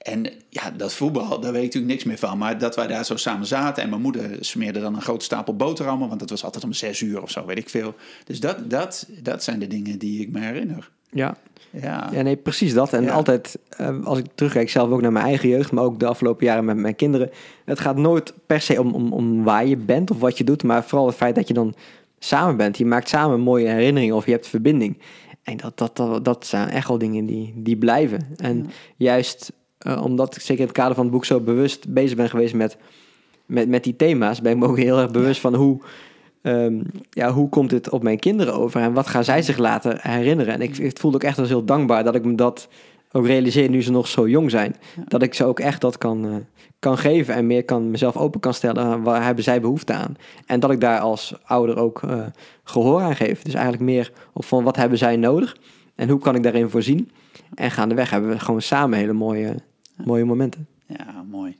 En ja, dat voetbal, daar weet ik natuurlijk niks meer van. Maar dat wij daar zo samen zaten. En mijn moeder smeerde dan een grote stapel boterhammen. Want dat was altijd om zes uur of zo, weet ik veel. Dus dat, dat, dat zijn de dingen die ik me herinner. Ja, ja. ja, nee, precies dat. En altijd, uh, als ik terugkijk, zelf ook naar mijn eigen jeugd, maar ook de afgelopen jaren met mijn kinderen. Het gaat nooit per se om, om, om waar je bent of wat je doet, maar vooral het feit dat je dan samen bent. Je maakt samen mooie herinneringen of je hebt verbinding. En dat, dat, dat, dat zijn echt wel dingen die, die blijven. En juist uh, omdat ik zeker in het kader van het boek zo bewust bezig ben geweest met, met, met die thema's, ben ik me ook heel erg bewust van hoe um, ja, hoe komt dit op mijn kinderen over en wat gaan zij zich laten herinneren? En ik, ik voelde ook echt als heel dankbaar dat ik me dat ook realiseer nu ze nog zo jong zijn. Dat ik ze ook echt dat kan, uh, kan geven en meer kan mezelf open kan stellen. Waar hebben zij behoefte aan? En dat ik daar als ouder ook uh, gehoor aan geef. Dus eigenlijk meer op van wat hebben zij nodig en hoe kan ik daarin voorzien? En gaandeweg hebben we gewoon samen hele mooie, mooie momenten. Ja, mooi.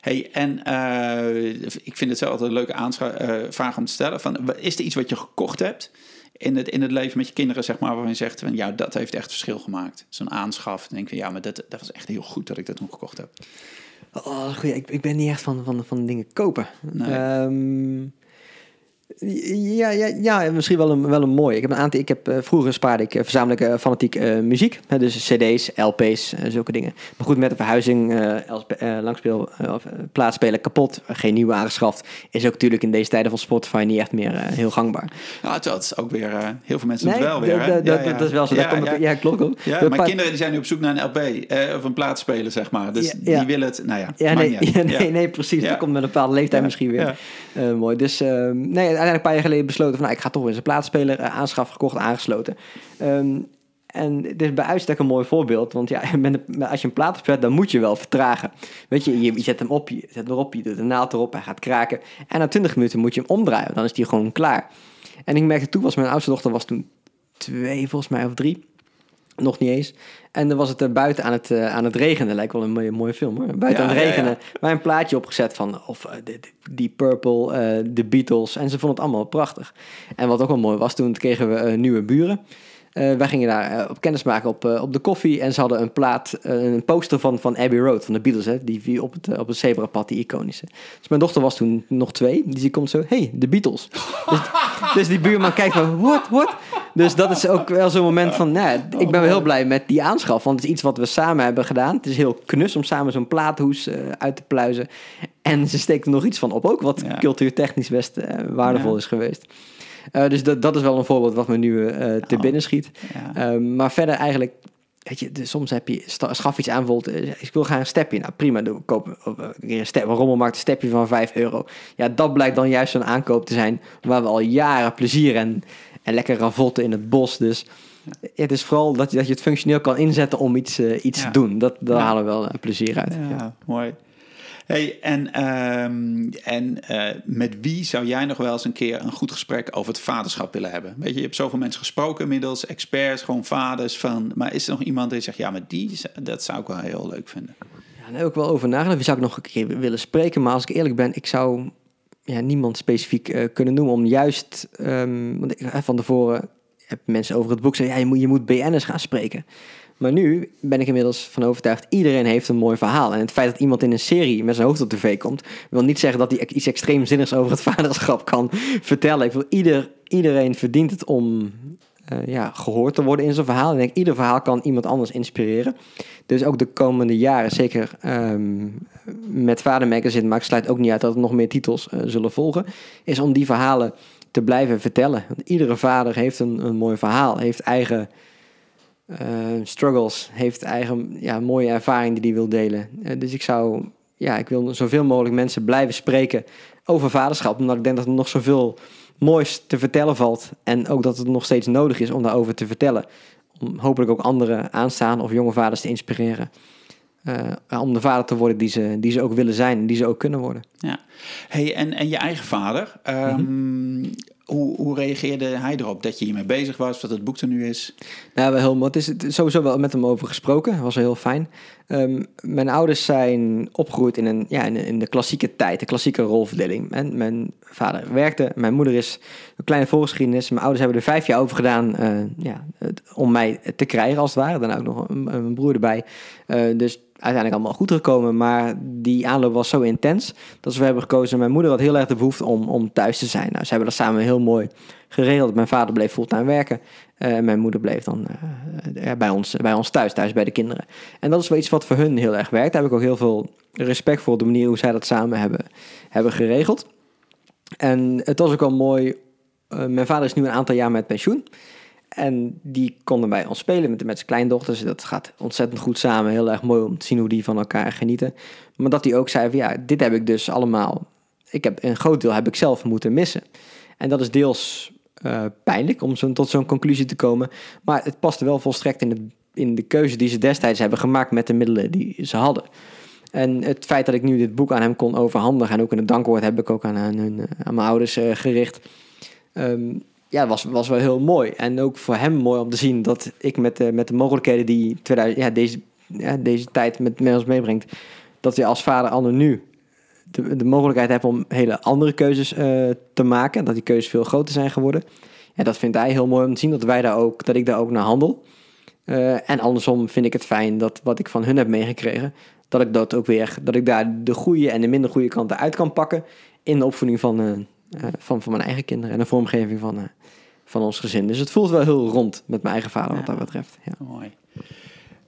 Hey, en uh, ik vind het zelf altijd een leuke uh, vraag om te stellen. Van, is er iets wat je gekocht hebt in het, in het leven met je kinderen, zeg maar, waarvan je zegt van ja, dat heeft echt verschil gemaakt. Zo'n aanschaf. Dan denk ik van ja, maar dat, dat was echt heel goed dat ik dat toen gekocht heb. Oh, goed. Ik, ik ben niet echt van, van, van dingen kopen. Nee. Um, Ja, ja, ja, misschien wel een, wel een mooie. Ik heb een aantal. Ik heb uh, vroeger spaarde ik uh, verzamel ik uh, fanatiek muziek, hè, dus CD's, LP's, zulke dingen. Maar goed, met de verhuizing, langspeel, plaatspelen kapot, geen nieuwe aangeschaft, is ook natuurlijk in deze tijden van Spotify niet echt meer heel gangbaar. Ja, dat is ook weer heel veel mensen nee, doen het wel weer. Ja, ja. Dat is wel zo. Ja, klopt ook. Ja, maar kinderen die zijn nu op zoek naar een LP of een plaatspeler, zeg maar. Dus die willen het. Nou ja. Ja, nee, nee, nee, precies. Dat komt met een bepaalde leeftijd misschien weer. mooi. Dus ehm, nee uiteindelijk een paar jaar geleden besloten van... Nou, ik ga toch eens een plaatspeler uh, aanschaffen, gekocht, aangesloten. Um, en dit is bij uitstek een mooi voorbeeld. Want ja, als je een plaat opzet, dan moet je wel vertragen. Weet je, je, zet hem op, je zet hem erop, je doet de naald erop, hij gaat kraken. En na 20 minuten moet je hem omdraaien, dan is die gewoon klaar. En ik merkte toen, was mijn oudste dochter was toen twee volgens mij, of drie. Nog niet eens. En dan was het er buiten aan het, uh, aan het regenen. Lijkt wel een mooie, mooie film hoor. Buiten aan het regenen. Ja, een plaatje opgezet van of, uh, die, die Purple, uh, de Beatles. En ze vonden het allemaal prachtig. En wat ook wel mooi was, toen kregen we nieuwe buren. Uh, wij gingen daar uh, op kennis maken op, uh, op de koffie. En ze hadden een plaat, een poster van, van Abbey Road, van de Beatles. Hè, die op het, op het zebrapad, die iconische. Dus mijn dochter was toen nog twee. Dus die komt zo, hey, de Beatles. dus, dus, die buurman kijkt van, what, what? Dus dat is ook wel zo'n moment van, nou, ik ben wel heel blij met die aanschaf. Want het is iets wat we samen hebben gedaan. Het is heel knus om samen zo'n plaathoes uit te pluizen. En ze steekt er nog iets van op ook, wat ja. cultuurtechnisch best waardevol ja. is geweest. Uh, dus dat, dat is wel een voorbeeld wat me nu uh, te oh, binnen schiet. Ja. Uh, maar verder eigenlijk, weet je, soms heb je, schaf iets aan, bijvoorbeeld, ik wil graag een stepje. Nou prima, doe, koop een step, een rommelmarkt, een stepje van 5 euro. Ja, dat blijkt dan juist zo'n aankoop te zijn waar we al jaren plezier en, en lekker ravotten in het bos. Dus ja, het is vooral dat je, dat je het functioneel kan inzetten om iets, iets ja. te doen. Dat, daar halen we wel plezier uit. Ja, mooi. Hey, en um, en uh, met wie zou jij nog wel eens een keer een goed gesprek over het vaderschap willen hebben? Weet je, je hebt zoveel mensen gesproken inmiddels, experts, gewoon vaders van. Maar is er nog iemand die zegt, ja, maar die, dat zou ik wel heel leuk vinden? Ja, daar heb ik wel over nagedacht. Wie zou ik nog een keer willen spreken? Maar als ik eerlijk ben, ik zou ja, niemand specifiek uh, kunnen noemen om juist, um, want ik, van tevoren heb mensen over het boek zeggen, ja, je moet, je moet BN'ers gaan spreken. Maar nu ben ik inmiddels van overtuigd, iedereen heeft een mooi verhaal. En het feit dat iemand in een serie met zijn hoofd op tv komt, wil niet zeggen dat hij iets extreem zinnigs over het vaderschap kan vertellen. Ik wil ieder, iedereen verdient het om uh, ja, gehoord te worden in zijn verhaal. En ik denk, ieder verhaal kan iemand anders inspireren. Dus ook de komende jaren, zeker um, met Vader Magazine, maar ik sluit ook niet uit dat er nog meer titels uh, zullen volgen, is om die verhalen te blijven vertellen. Want iedere vader heeft een, een mooi verhaal, heeft eigen struggles, heeft eigen ja, mooie ervaring die hij wil delen. Uh, dus ik zou, ja, ik wil zoveel mogelijk mensen blijven spreken over vaderschap, omdat ik denk dat er nog zoveel moois te vertellen valt en ook dat het nog steeds nodig is om daarover te vertellen. Om hopelijk ook andere aanstaan of jonge vaders te inspireren. Uh, om de vader te worden die ze, die ze ook willen zijn en die ze ook kunnen worden. Ja. Hey, en, en je eigen vader, um, mm-hmm. Hoe, hoe, reageerde hij erop dat je hiermee bezig was, dat het boek er nu is? Nou, wel heel mooi. Het is sowieso wel met hem over gesproken. Dat was heel fijn. Um, mijn ouders zijn opgegroeid in, een, ja, in, de klassieke tijd, de klassieke rolverdeling. En mijn vader werkte, mijn moeder is een kleine voorgeschiedenis. Mijn ouders hebben er vijf jaar over gedaan uh, ja, om mij te krijgen, als het ware. Dan ook nog een, een broer erbij. Uh, dus uiteindelijk allemaal goed gekomen. Maar die aanloop was zo intens dat we hebben gekozen. Mijn moeder had heel erg de behoefte om, om thuis te zijn. Nou, ze hebben dat samen heel mooi geregeld. Mijn vader bleef fulltime werken. Uh, mijn moeder bleef dan uh, bij, ons, bij ons thuis, thuis bij de kinderen. En dat is wel iets wat voor hun heel erg werkt. Daar heb ik ook heel veel respect voor de manier hoe zij dat samen hebben, hebben geregeld. En het was ook wel mooi. Mijn vader is nu een aantal jaar met pensioen. En die konden bij ons spelen met, met zijn kleindochters. Dat gaat ontzettend goed samen. Heel erg mooi om te zien hoe die van elkaar genieten. Maar dat hij ook zei van ja, dit heb ik dus allemaal... Ik heb, een groot deel heb ik zelf moeten missen. En dat is deels uh, pijnlijk om zo, tot zo'n conclusie te komen. Maar het paste wel volstrekt in de, in de keuze die ze destijds hebben gemaakt met de middelen die ze hadden. En het feit dat ik nu dit boek aan hem kon overhandigen... en ook het dankwoord heb ik ook aan, aan, hun, aan mijn ouders uh, gericht... Um, ja, was, was wel heel mooi. En ook voor hem mooi om te zien dat ik met, de, met de mogelijkheden die 2000, ja, deze, ja, deze tijd met, met ons meebrengt, dat je als vader al nu de, de mogelijkheid hebt om hele andere keuzes uh, te maken. Dat die keuzes veel groter zijn geworden. En dat vindt hij heel mooi om te zien dat wij daar ook, dat ik daar ook naar handel. Uh, en andersom vind ik het fijn dat wat ik van hun heb meegekregen, dat ik dat ook weer, dat ik daar de goede en de minder goede kanten uit kan pakken in de opvoeding van, uh, van, van mijn eigen kinderen en de vormgeving van, van ons gezin. Dus het voelt wel heel rond met mijn eigen vader wat dat betreft. Ja. Mooi.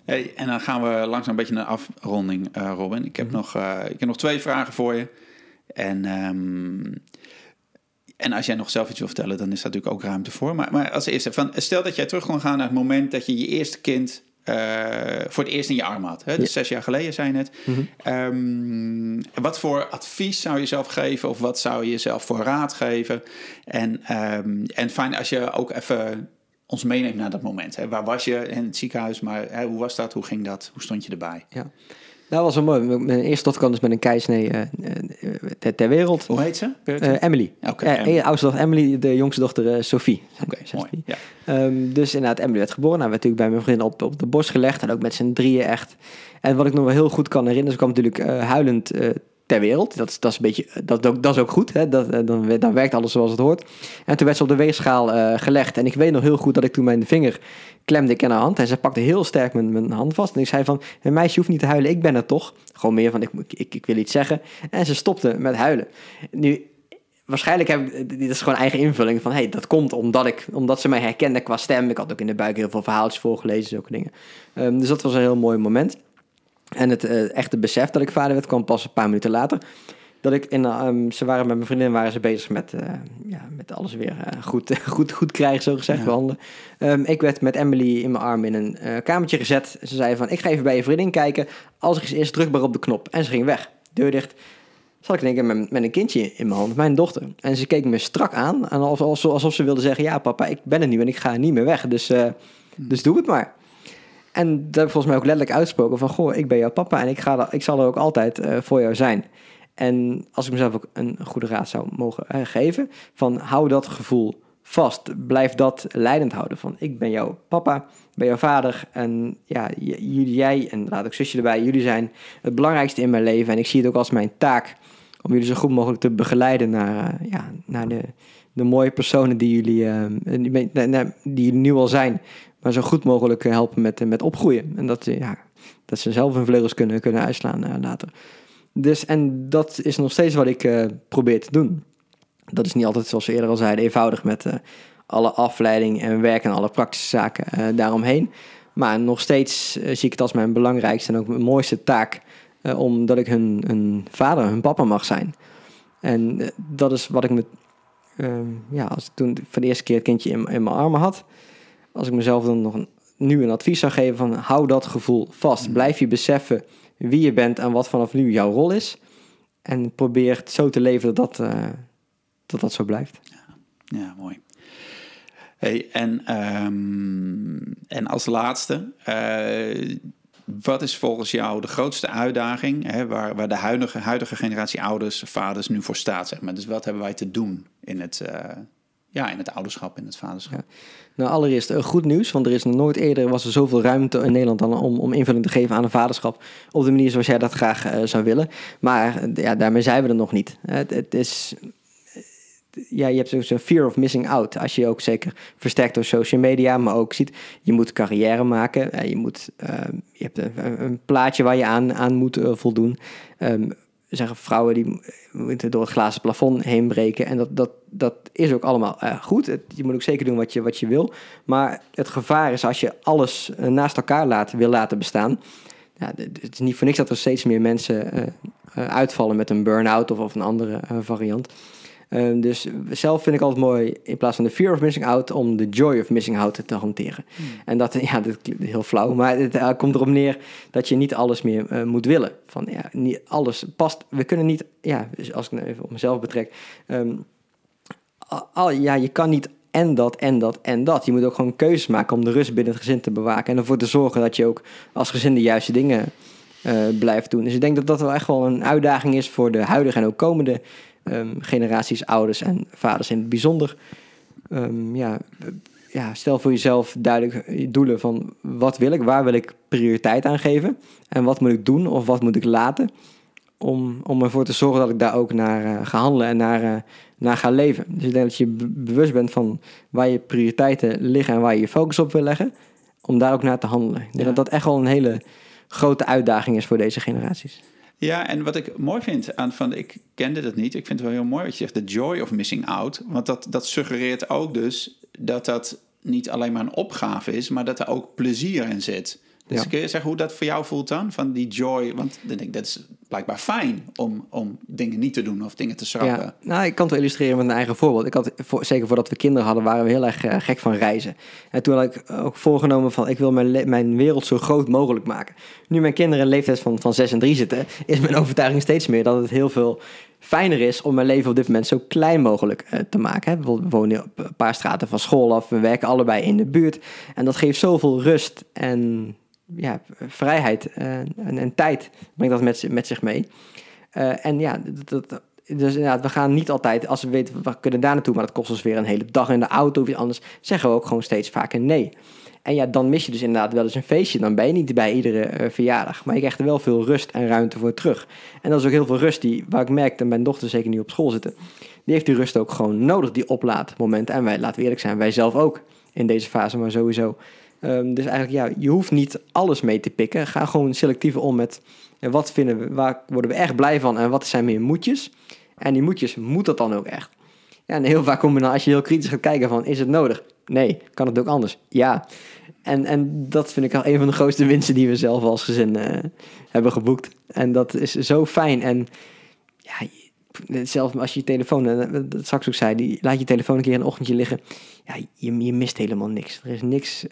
Hey, en dan gaan we langzaam een beetje naar afronding, Robin. Ik heb, mhm. nog, ik heb nog twee vragen voor je. En um, en als jij nog zelf iets wil vertellen, dan is daar natuurlijk ook ruimte voor. Maar, maar als eerste, van, stel dat jij terug kon gaan naar het moment dat je je eerste kind voor het eerst in je arm had. Hè? Dus zes jaar geleden, zei je net. Mm wat voor advies zou je zelf geven? Of wat zou je jezelf voor raad geven? En, um, en fijn als je ook even ons meeneemt naar dat moment. Hè? Waar was je in het ziekenhuis? Maar hè, hoe was dat? Hoe ging dat? Hoe stond je erbij? Ja. Dat was wel mooi. Mijn eerste dochter kwam dus met een keisnee uh, ter, ter, wereld. Hoe heet ze? Uh, Emily. Okay, Emily. oudste dochter Emily, de jongste dochter Sophie. Oké, mooi. Ja. Um, dus inderdaad, Emily werd geboren. Nou, werd natuurlijk bij mijn vriendin op, op de borst gelegd. En ook met z'n drieën echt. En wat ik nog wel heel goed kan herinneren, ze kwam natuurlijk huilend ter wereld. Dat is, dat is, een beetje, dat, dat, is ook goed. Hè? Dat, dan, dan werkt alles zoals het hoort. En toen werd ze op de weegschaal gelegd. En ik weet nog heel goed dat ik toen mijn vinger klemde in haar hand en ze pakte heel sterk mijn, mijn hand vast. En ik zei van, een meisje hoeft niet te huilen, ik ben er toch. Gewoon meer van, ik, ik, ik wil iets zeggen. En ze stopte met huilen. Nu, waarschijnlijk heb ik, dit is gewoon eigen invulling van, hey, dat komt omdat, ik, omdat ze mij herkende qua stem. Ik had ook in de buik heel veel verhaaltjes voorgelezen, zulke dingen. Um, dus dat was een heel mooi moment. En het uh, echte besef dat ik vader werd kwam pas een paar minuten later dat ik in, um, ze waren met mijn vriendin waren ze bezig met, uh, ja, met alles weer uh, goed, goed, goed krijgen, zo gezegd, ja. behandelen. Um, ik werd met Emily in mijn arm in een kamertje gezet. Ze zei van, ik ga even bij je vriendin kijken. Als ik eens eerst drukbaar op de knop. En ze ging weg, deur dicht. Zat ik denk ik met, met een kindje in mijn hand, mijn dochter. En ze keek me strak aan, en alsof, alsof ze wilde zeggen, ja papa, ik ben er nu en ik ga niet meer weg. Dus, hm. dus doe het maar. En ik volgens mij ook letterlijk uitsproken van, goh, ik ben jouw papa en ik, ga, ik zal er ook altijd voor jou zijn. En als ik mezelf ook een goede raad zou mogen uh, geven, van hou dat gevoel vast. Blijf dat leidend houden van ik ben jouw papa, ben jouw vader en ja, jullie, jij en laat ook zusje erbij, jullie zijn het belangrijkste in mijn leven en ik zie het ook als mijn taak om jullie zo goed mogelijk te begeleiden naar, uh, ja, naar de, de mooie personen die jullie, die nu al zijn, maar zo goed mogelijk helpen met, met opgroeien. En dat, ja, dat ze zelf hun vleugels kunnen, kunnen uitslaan later. Dus, en dat is nog steeds wat ik uh, probeer te doen. Dat is niet altijd, zoals we eerder al zeiden, eenvoudig met uh, alle afleiding en werk en alle praktische zaken uh, daaromheen. Maar nog steeds zie ik het als mijn belangrijkste en ook mijn mooiste taak, omdat ik hun, hun vader, hun papa mag zijn. En dat is wat ik me, ehm, ja, als ik toen voor de eerste keer het kindje in, in mijn armen had, als ik mezelf dan nog een, nu een advies zou geven van hou dat gevoel vast. Mm. Blijf je beseffen wie je bent en wat vanaf nu jouw rol is. En probeer het zo te leven dat dat, uh, dat, dat zo blijft. Ja, ja mooi. Hey, en, um, en als laatste, uh, wat is volgens jou de grootste uitdaging hè, waar, waar de huidige, huidige generatie ouders, vaders nu voor staat? Zeg maar? Dus wat hebben wij te doen in het, uh, ja, in het ouderschap, in het vaderschap? Ja. Nou, allereerst uh, goed nieuws, want er is nog nooit eerder was er zoveel ruimte in Nederland dan om, om invulling te geven aan een vaderschap op de manier zoals jij dat graag uh, zou willen. Maar uh, ja, daarmee zijn we er nog niet. Het, het is ja, je hebt zo'n fear of missing out. Als je ook zeker versterkt door social media, maar ook ziet, je moet carrière maken. Je, moet, je hebt een, een, plaatje waar je aan, aan moet voldoen. Um, zeggen vrouwen die moeten door het glazen plafond heen breken. En dat, dat, dat is ook allemaal uh, goed. je moet ook zeker doen wat je, wat je wil. Maar het gevaar is als je alles eh, naast elkaar laat, wil laten bestaan. Het is niet voor niks dat er steeds meer mensen uh, uitvallen met een burn-out of, of een andere variant. Ehm, dus zelf vind ik altijd mooi, in plaats van de fear of missing out, om de joy of missing out te hanteren. Hmm. En dat, ja, dat is heel flauw, maar het uh, komt erop neer dat je niet alles meer uh, moet willen. Van ja, niet alles past. We kunnen niet, ja, dus als ik nou even op mezelf betrek, um, al, ja, je kan niet en dat en dat en dat. Je moet ook gewoon keuzes maken om de rust binnen het gezin te bewaken en ervoor te zorgen dat je ook als gezin de juiste dingen uh, blijft doen. Dus ik denk dat dat wel echt wel een uitdaging is voor de huidige en ook komende um, generaties ouders en vaders in het bijzonder. Um, ja, ja, stel voor jezelf duidelijk doelen van wat wil ik, waar wil ik prioriteit aan geven en wat moet ik doen of wat moet ik laten om, om ervoor te zorgen dat ik daar ook naar uh, ga handelen en naar, uh, naar ga leven. Dus ik denk dat je bewust bent van waar je prioriteiten liggen en waar je je focus op wil leggen, om daar ook naar te handelen. Ik denk dat dat echt wel een hele grote uitdaging is voor deze generaties. Ja, en wat ik mooi vind aan van, ik kende dat niet. Ik vind het wel heel mooi wat je zegt, de joy of missing out. Want dat, dat suggereert ook dus dat dat niet alleen maar een opgave is, maar dat er ook plezier in zit. Dus Ja. kun je zeggen hoe dat voor jou voelt dan? Van die joy, want dan denk ik, dat is blijkbaar fijn om, om dingen niet te doen of dingen te schrappen. Ja, nou, ik kan het wel illustreren met een eigen voorbeeld. Ik had, voor, zeker voordat we kinderen hadden, waren we heel erg eh, gek van reizen. En toen had ik ook voorgenomen van, ik wil mijn, mijn wereld zo groot mogelijk maken. Nu mijn kinderen in de leeftijd van, van 6 en 3 zitten, is mijn overtuiging steeds meer dat het heel veel fijner is om mijn leven op dit moment zo klein mogelijk eh, te maken. Hè. We wonen op een paar straten van school af, we werken allebei in de buurt. En dat geeft zoveel rust en ja, vrijheid eh, en, tijd brengt dat met, met zich mee. Eh, en ja, dat, dat- dus inderdaad, we gaan niet altijd, als we weten, we kunnen daar naartoe, maar dat kost ons weer een hele dag in de auto of iets anders, zeggen we ook gewoon steeds vaker nee. En ja, dan mis je dus inderdaad wel eens een feestje. Dan ben je niet bij iedere eh, verjaardag. Maar je krijgt er wel veel rust en ruimte voor terug. En dat is ook heel veel rust die, waar ik merk dat mijn dochter zeker nu op school zitten. Die heeft die rust ook gewoon nodig, die oplaadmomenten. En wij, laten we eerlijk zijn, wij zelf ook in deze fase, maar sowieso. Ehm, dus eigenlijk, ja, je hoeft niet alles mee te pikken. Ga gewoon selectiever om met eh, wat vinden we, waar worden we echt blij van en wat zijn meer moedjes. En die moedjes, moet dat dan ook echt? Ja, en heel vaak kom dan, als je heel kritisch gaat kijken van, is het nodig? Nee. Kan het ook anders? Ja. En, en dat vind ik al een van de grootste winsten die we zelf als gezin eh, hebben geboekt. En dat is zo fijn. En ja, zelfs als je je telefoon, eh, dat straks ook zei, die, laat je telefoon een keer een ochtendje liggen. Ja, je, je mist helemaal niks. Er is niks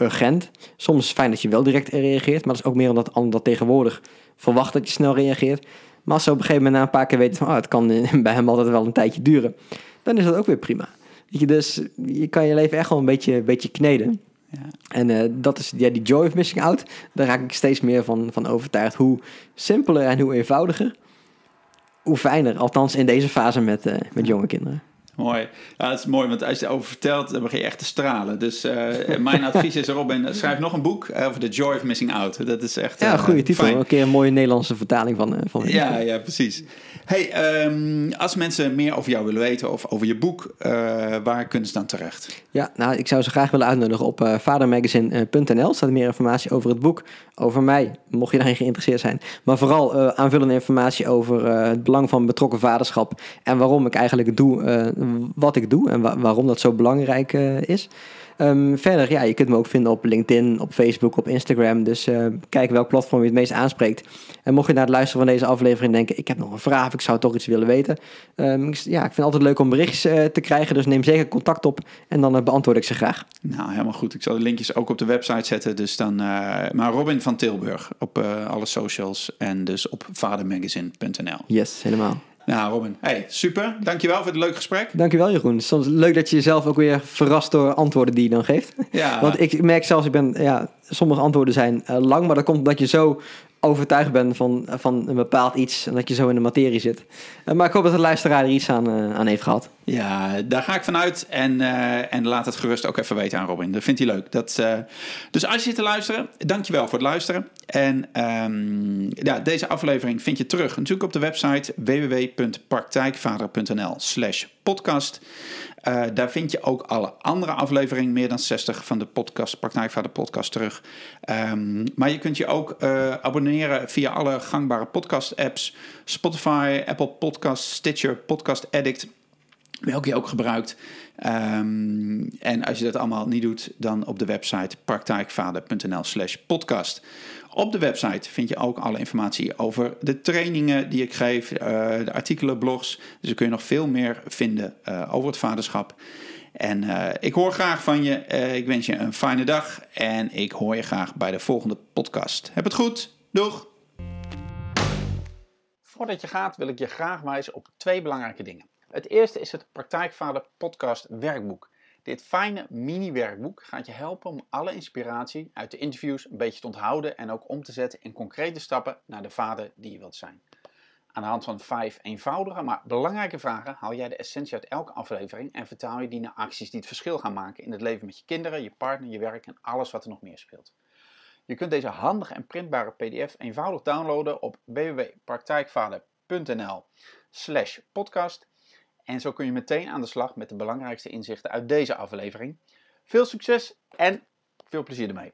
urgent. Soms is het fijn dat je wel direct reageert, maar dat is ook meer omdat de ander dat tegenwoordig verwacht dat je snel reageert. Maar als ze op een gegeven moment na een paar keer weten van, oh, het kan eh, bij hem altijd wel een tijdje duren, dan is dat ook weer prima. Weet je, dus je kan je leven echt wel een beetje, een beetje kneden. Ja. En eh, dat is ja, die joy of missing out. Daar raak ik steeds meer van, van overtuigd. Hoe simpeler en hoe eenvoudiger, hoe fijner. Althans in deze fase met, eh, met jonge kinderen. Mooi. Ja, dat is mooi, want als je erover vertelt, dan begin je echt te stralen. Dus eh, mijn advies is Robin, schrijf nog een boek eh, over de joy of missing out. Dat is echt Ja, eh, goede titel. fijn. Een keer een mooie Nederlandse vertaling van. van Ja, ja, precies. Hey, ehm, als mensen meer over jou willen weten of over je boek, waar kunnen ze dan terecht? Ja, nou, ik zou ze graag willen uitnodigen op eh vadermagazine.nl. staat meer informatie over het boek, over mij, mocht je daarin geïnteresseerd zijn. Maar vooral aanvullende informatie over het belang van betrokken vaderschap en waarom ik eigenlijk doe wat ik doe en wa- waarom dat zo belangrijk eh, is. Ehm, verder, ja, je kunt me ook vinden op LinkedIn, op Facebook, op Instagram. Dus eh, kijk welk platform je het meest aanspreekt. En mocht je na het luisteren van deze aflevering denken... ik heb nog een vraag of ik zou toch iets willen weten... ehm, ik- ja, ik vind het altijd leuk om berichtjes eh, te krijgen. Dus neem zeker contact op en dan beantwoord ik ze graag. Nou, helemaal goed. Ik zal de linkjes ook op de website zetten. Dus dan, maar Robin van Tilburg op alle socials en dus op vadermagazine.nl. Yes, helemaal. Nou, Robin, hey, super. Dankjewel voor het leuk gesprek. Dankjewel Jeroen. Soms leuk dat je jezelf ook weer verrast door antwoorden die je dan geeft. Ja, Want ik merk zelfs, ik ben, ja, sommige antwoorden zijn eh, lang, maar dat komt omdat je zo overtuigd bent van, van een bepaald iets en dat je zo in de materie zit. Eh, maar ik hoop dat de luisteraar er iets aan, eh, aan heeft gehad. Ja, daar ga ik vanuit. En, eh, en laat het gerust ook even weten aan Robin. Dat vindt hij leuk. Dat, dus als je zit te luisteren, dankjewel voor het luisteren. En ehm, ja, deze aflevering vind je terug natuurlijk op de website www.praktijkvader.nl slash podcast. Eh, daar vind je ook alle andere afleveringen, meer dan 60 van de podcast, Praktijkvader podcast terug. Ehm, maar je kunt je ook eh, abonneren via alle gangbare podcast apps. Spotify, Apple Podcasts, Stitcher, Podcast Addict welke je ook gebruikt. Ehm, en als je dat allemaal niet doet, dan op de website praktijkvader.nl slash podcast. Op de website vind je ook alle informatie over de trainingen die ik geef, eh, de artikelen, blogs. Dus dan kun je nog veel meer vinden eh, over het vaderschap. En eh, ik hoor graag van je. Ik wens je een fijne dag en ik hoor je graag bij de volgende podcast. Heb het goed. Doeg! Voordat je gaat wil ik je graag wijzen op twee belangrijke dingen. Het eerste is het Praktijkvader Podcast Werkboek. Dit fijne mini-werkboek gaat je helpen om alle inspiratie uit de interviews een beetje te onthouden en ook om te zetten in concrete stappen naar de vader die je wilt zijn. Aan de hand van vijf eenvoudige maar belangrijke vragen haal jij de essentie uit elke aflevering en vertaal je die naar acties die het verschil gaan maken in het leven met je kinderen, je partner, je werk en alles wat er nog meer speelt. Je kunt deze handige en printbare PDF eenvoudig downloaden op www.praktijkvader.nl slash podcast. En zo kun je meteen aan de slag met de belangrijkste inzichten uit deze aflevering. Veel succes en veel plezier ermee.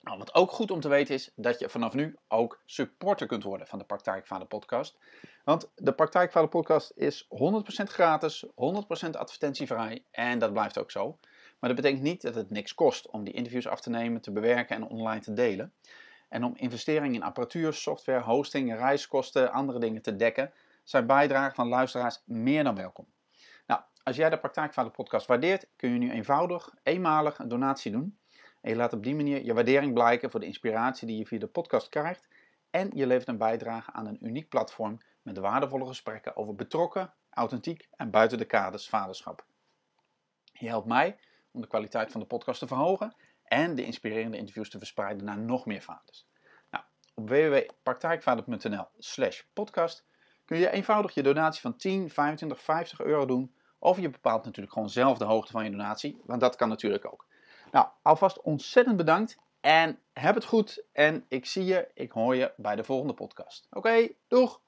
Nou, wat ook goed om te weten is dat je vanaf nu ook supporter kunt worden van de Praktijkvader podcast. Want de Praktijkvader podcast is 100% gratis, 100% advertentievrij en dat blijft ook zo. Maar dat betekent niet dat het niks kost om die interviews af te nemen, te bewerken en online te delen. En om investeringen in apparatuur, software, hosting, reiskosten, andere dingen te dekken, zijn bijdragen van luisteraars meer dan welkom. Nou, als jij de Praktijkvader podcast waardeert, kun je nu eenvoudig, eenmalig een donatie doen. En je laat op die manier je waardering blijken voor de inspiratie die je via de podcast krijgt. En je levert een bijdrage aan een uniek platform met waardevolle gesprekken over betrokken, authentiek en buiten de kaders vaderschap. Je helpt mij om de kwaliteit van de podcast te verhogen en de inspirerende interviews te verspreiden naar nog meer vaders. Nou, op www.praktijkvader.nl slash podcast kun je eenvoudig je donatie van 10, 25, 50 euro doen. Of je bepaalt natuurlijk gewoon zelf de hoogte van je donatie, want dat kan natuurlijk ook. Nou, alvast ontzettend bedankt en heb het goed. En ik zie je, ik hoor je bij de volgende podcast. Oké, doeg!